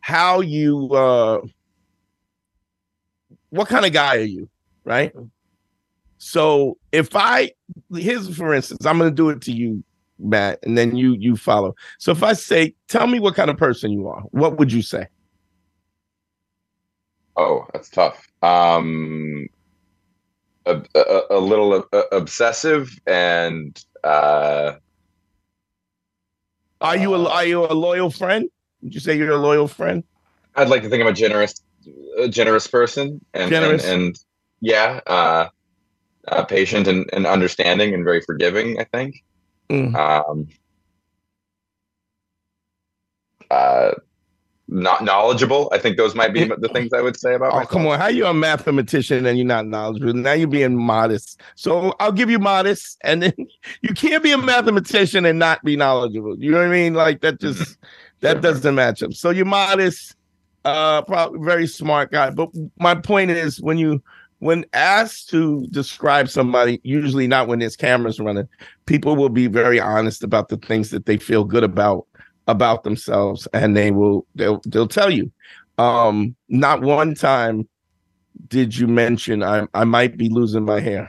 how you uh what kind of guy are you right so if i here's for instance i'm going to do it to you matt and then you you follow so if i say tell me what kind of person you are what would you say Oh, that's tough. Um, a, a, a little uh, obsessive and uh, are you a are you a loyal friend would you say you're a loyal friend I'd like to think I'm a generous, a generous person, and Generous. and, and yeah, uh, uh, patient and, and understanding and very forgiving. I think. Mm. Um, uh, not knowledgeable. I think those might be the things I would say about. Oh, myself. come on. How you a mathematician and you're not knowledgeable? Now you're being modest. So I'll give you modest, and then <laughs> you can't be a mathematician and not be knowledgeable. You know what I mean? Like that just that doesn't match up. So you're modest, uh, probably very smart guy. But my point is when you when asked to describe somebody, usually not when there's cameras running, people will be very honest about the things that they feel good about about themselves and they will they'll they'll tell you um not one time did you mention i i might be losing my hair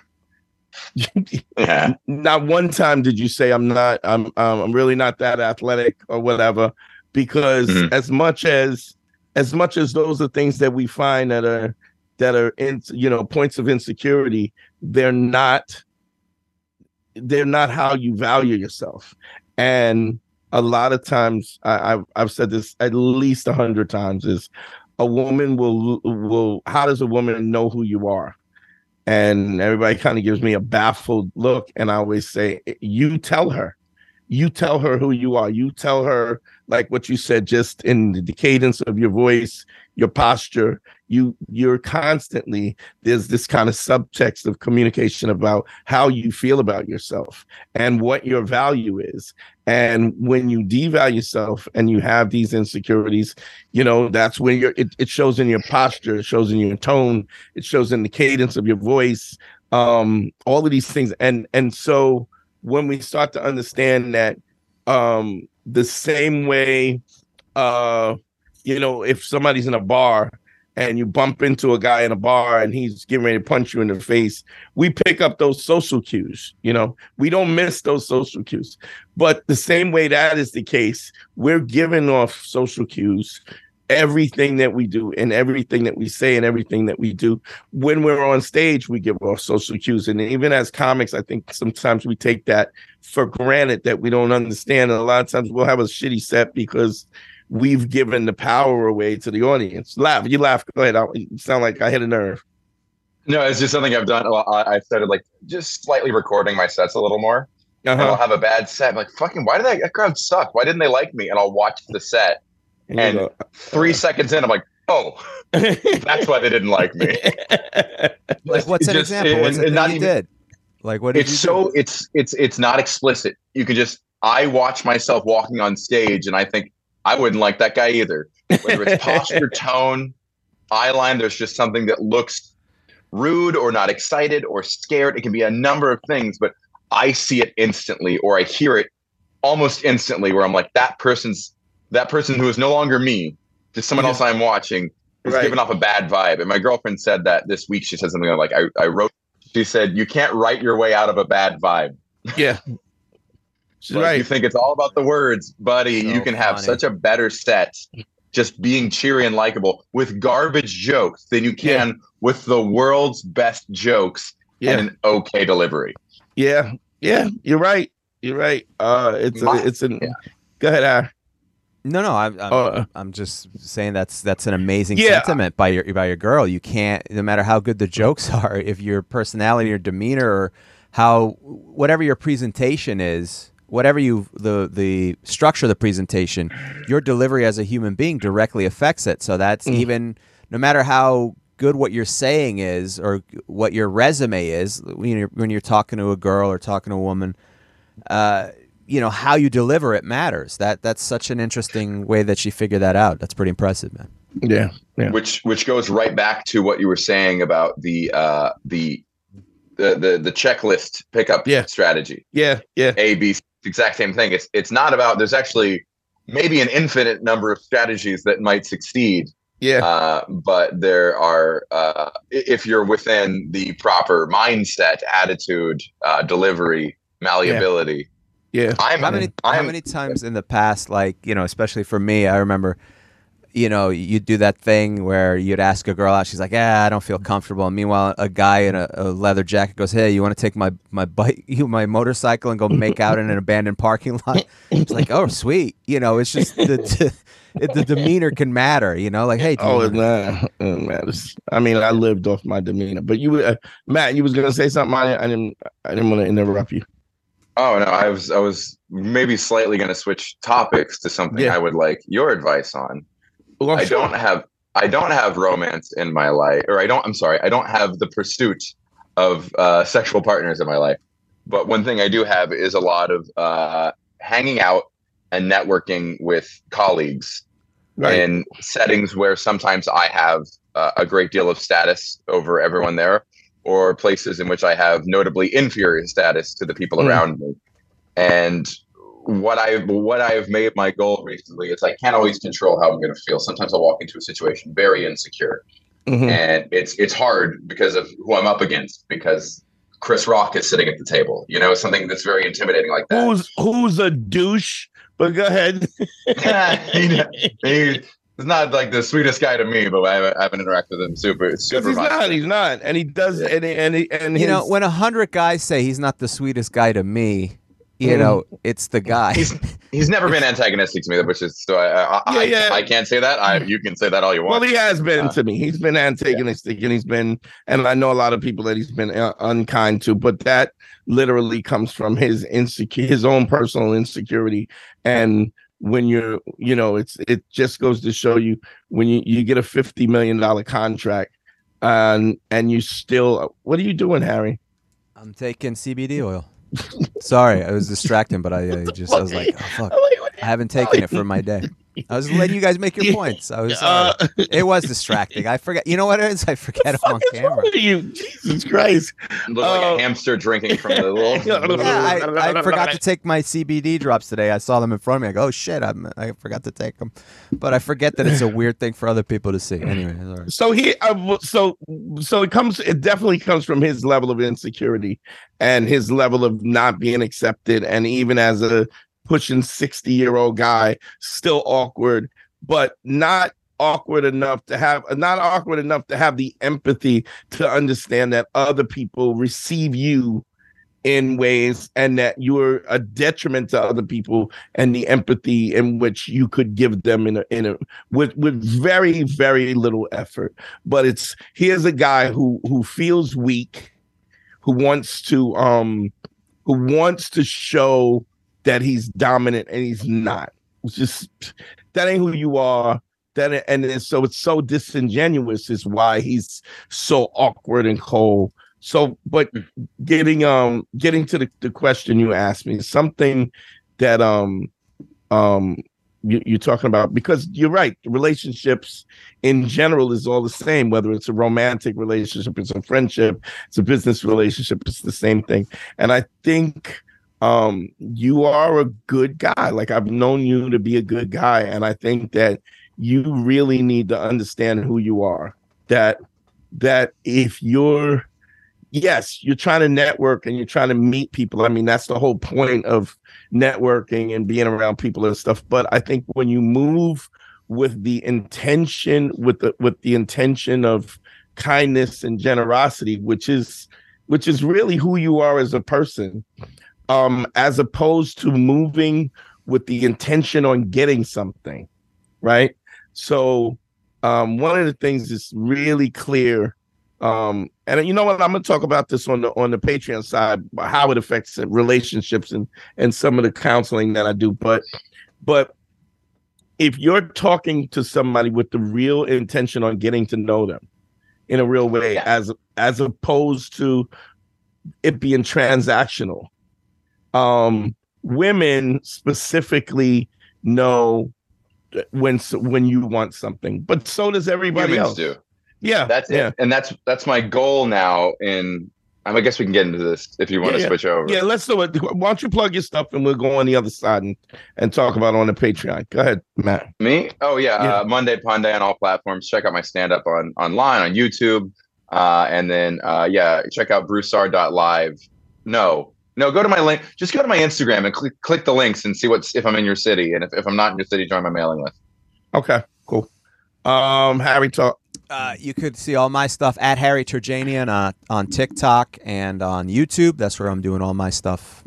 Yeah. <laughs> not one time did you say i'm not i'm um, i'm really not that athletic or whatever because Mhm. as much as as much as those are things that we find that are that are in you know points of insecurity they're not they're not how you value yourself and a lot of times I, I've I've said this at least a hundred times is a woman will will how does a woman know who you are? And everybody kind of gives me a baffled look, and I always say, you tell her, you tell her who you are. You tell her like what you said, just in the cadence of your voice, your posture. You you're constantly there's this kind of subtext of communication about how you feel about yourself and what your value is. And when you devalue yourself and you have these insecurities, you know, that's when you're it, it shows in your posture, it shows in your tone, it shows in the cadence of your voice, um, all of these things. And and so when we start to understand that um the same way uh you know, if somebody's in a bar and you bump into a guy in a bar and he's getting ready to punch you in the face, we pick up those social cues. You know, we don't miss those social cues. But the same way that is the case, we're giving off social cues everything that we do and everything that we say and everything that we do when we're on stage we give off social cues and even as comics i think sometimes we take that for granted that we don't understand and a lot of times we'll have a shitty set because we've given the power away to the audience laugh you laugh go ahead I, sound like i hit a nerve No, it's just something I've done. Well, I, I've started like just slightly recording my sets a little more. And I'll uh-huh. have a bad set. I'm like, fucking, why did that, that crowd suck? Why didn't they like me? And I'll watch the set. And And you Three seconds in, I'm like, oh, <laughs> that's why they didn't like me. <laughs> Like, what's an Just- example? What's and- the and thing not you even- did? Like, what did it's you so do? it's it's it's not explicit. You can just I watch myself walking on stage and I think I wouldn't like that guy either. Whether it's <laughs> posture, tone, eye line, there's just something that looks rude or not excited or scared. It can be a number of things, but I see it instantly or I hear it almost instantly where I'm like, that person's that person who is no longer me, just someone else I'm watching is Right. giving off a bad vibe. And my girlfriend said that this week. She said something like, I, I wrote, she said, you can't write your way out of a bad vibe. yeah she's Like, right You think it's all about the words, buddy. So you can have funny. such a better set just being cheery and likable with garbage jokes than you can with the world's best jokes yeah and an okay delivery. yeah yeah you're right you're right uh it's a, it's an yeah. go ahead Aaron. No, no, I'm, I'm, Uh, I'm just saying that's that's an amazing Yeah. sentiment by your by your girl. You can't, no matter how good the jokes <laughs> are, if your personality or demeanor or how whatever your presentation is, whatever you the the structure of the presentation, your delivery as a human being directly affects it. So that's Mm. even no matter how good what you're saying is or what your resume is when you're, when you're talking to a girl or talking to a woman uh, you know how you deliver it matters. That that's such an interesting way that she figured that out. That's pretty impressive, man. yeah yeah Which which goes right back to what you were saying about the uh the the the, the checklist pickup Yeah. strategy. yeah yeah A, B, exact same thing. It's it's not about there's actually maybe an infinite number of strategies that might succeed. Yeah. Uh, but there are uh, if you're within the proper mindset attitude uh, delivery malleability yeah. I'm How many I'm, many times in the past, like you know, especially for me, I remember, you know, you'd do that thing where you'd ask a girl out. She's like, "Yeah, I don't feel comfortable." And meanwhile, a guy in a, a leather jacket goes, "Hey, you want to take my my bike, <laughs> my motorcycle, and go make out in an abandoned parking lot?" It's like, "Oh, sweet." You know, it's just the <laughs> the, the demeanor can matter. You know, like, "Hey, do Oh, wanna- it, ma- it matters. I mean, I lived off my demeanor. But you, uh, Matt, you was gonna say something. I, I didn't. I didn't want to interrupt you. Oh no, I was I was maybe slightly going to switch topics to something Yeah. I would like your advice on. Well, I sure. don't have I don't have romance in my life, or I don't. I'm sorry, I don't have the pursuit of uh, sexual partners in my life. But one thing I do have is a lot of uh, hanging out and networking with colleagues Right. in settings where sometimes I have uh, a great deal of status over everyone there, or places in which I have notably inferior status to the people Mm. around me. And what I what I have made my goal recently is I can't always control how I'm going to feel. Sometimes I'll walk into a situation very insecure, Mhm. and it's it's hard because of who I'm up against. Because Chris Rock is sitting at the table, you know, something that's very intimidating like that. Who's who's a douche? But go ahead. <laughs> he, he- he's not like the sweetest guy to me, but I haven't, I haven't interacted with him super super he's not. He's not. And he does. And he, and he, and you know, when a hundred guys say he's not the sweetest guy to me, you know, it's the guy. He's he's never been <laughs> antagonistic to me, which is so I I, I, Yeah, yeah. I can't say that. I you can say that all you want. Well, he has been Uh, to me. He's been antagonistic, and he's been, and I know a lot of people that he's been uh, unkind to. But that literally comes from his insecure, his own personal insecurity. And when you're, you know, it's it just goes to show you when you you get a fifty million dollar contract, and and you still, what are you doing, Harry? I'm taking CBD oil. Sorry, I was distracting, but I uh, just I was like, oh, fuck. I haven't taken it for my day. I was letting you guys make your <laughs> points. I was. Uh, uh, <laughs> it was distracting. I forget. You know what it is? I forget on camera. What you, Jesus Christ? Look like uh, a hamster drinking from the <laughs> little. Yeah, I, I forgot to take my CBD drops today. I saw them in front of me. I go, oh shit, I'm, I forgot to take them. But I forget that it's a weird thing for other people to see. Anyway, sorry. So he, uh, so so it comes. It definitely comes from his level of insecurity and his level of not being accepted, and even as a pushing sixty year old guy, still awkward, but not awkward enough to have not awkward enough to have the empathy to understand that other people receive you in ways and that you're a detriment to other people and the empathy in which you could give them in a in a with with very very little effort. But it's here's a guy who who feels weak who wants to um who wants to show that he's dominant and he's not. It's just that ain't who you are. That and it's, so it's so disingenuous is why he's so awkward and cold. So but getting um getting to the, the question you asked me something that um um you, you're talking about because you're right relationships in general is all the same whether it's a romantic relationship it's a friendship it's a business relationship it's the same thing. And i think um you are a good guy. Like i've known you to be a good guy and i think that you really need to understand who you are. That that if you're yes you're trying to network and you're trying to meet people. I mean that's the whole point of networking and being around people and stuff. But i think when you move with the intention with the with the intention of kindness and generosity which is which is really who you are as a person um as opposed to moving with the intention on getting something right? So um one of the things is really clear um and you know what? I'm going to talk about this on the on the patreon side how it affects relationships and and some of the counseling that i do but but if you're talking to somebody with the real intention on getting to know them in a real way as as opposed to it being transactional um women specifically know when when you want something but so does everybody Humans else do. yeah That's yeah. it, and that's that's my goal now. In I guess we can get into this if you want Yeah, to yeah. switch over. Yeah, let's do it. Why don't you plug your stuff and we'll go on the other side and, and talk about it on the Patreon. Go ahead, Matt. Me? Oh yeah. Uh, Monday Ponday on all platforms. Check out my stand up on online on YouTube, uh, and then uh, yeah, check out Broussard.live. No, no, go to my link. Just go to my Instagram and click click the links and see what's if I'm in your city, and if, if I'm not in your city, join my mailing list. Okay, cool. Um, Harry talk. Uh, you could see all my stuff at Harry Terjanian uh, on TikTok and on YouTube. That's where I'm doing all my stuff.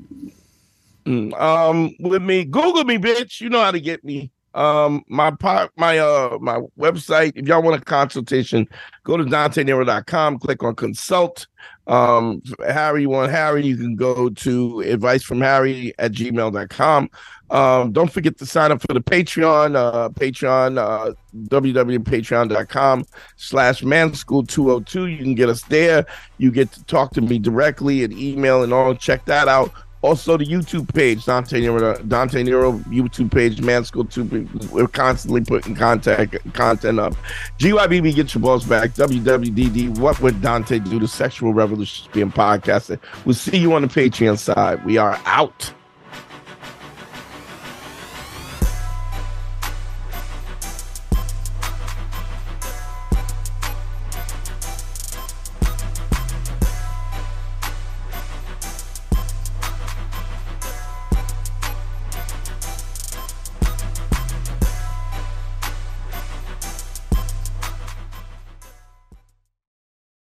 Mm, Um, with me, Google me, bitch. You know how to get me. Um, my part, my uh, my website. If y'all want a consultation, go to DanteNero.com, click on consult. Um, Harry, you want Harry, you can go to advice from Harry at gmail.com. Um, don't forget to sign up for the Patreon, uh, Patreon, uh, www.patreon.com slash manschool202. You can get us there. You get to talk to me directly and email and all. Check that out. Also, the YouTube page, Dante Nero, Dante Nero YouTube page, Man School 2. We're constantly putting contact content up. GYBB, get your balls back. WWDD, what would Dante do? The sexual revolution being podcasted. We'll see you on the Patreon side. We are out.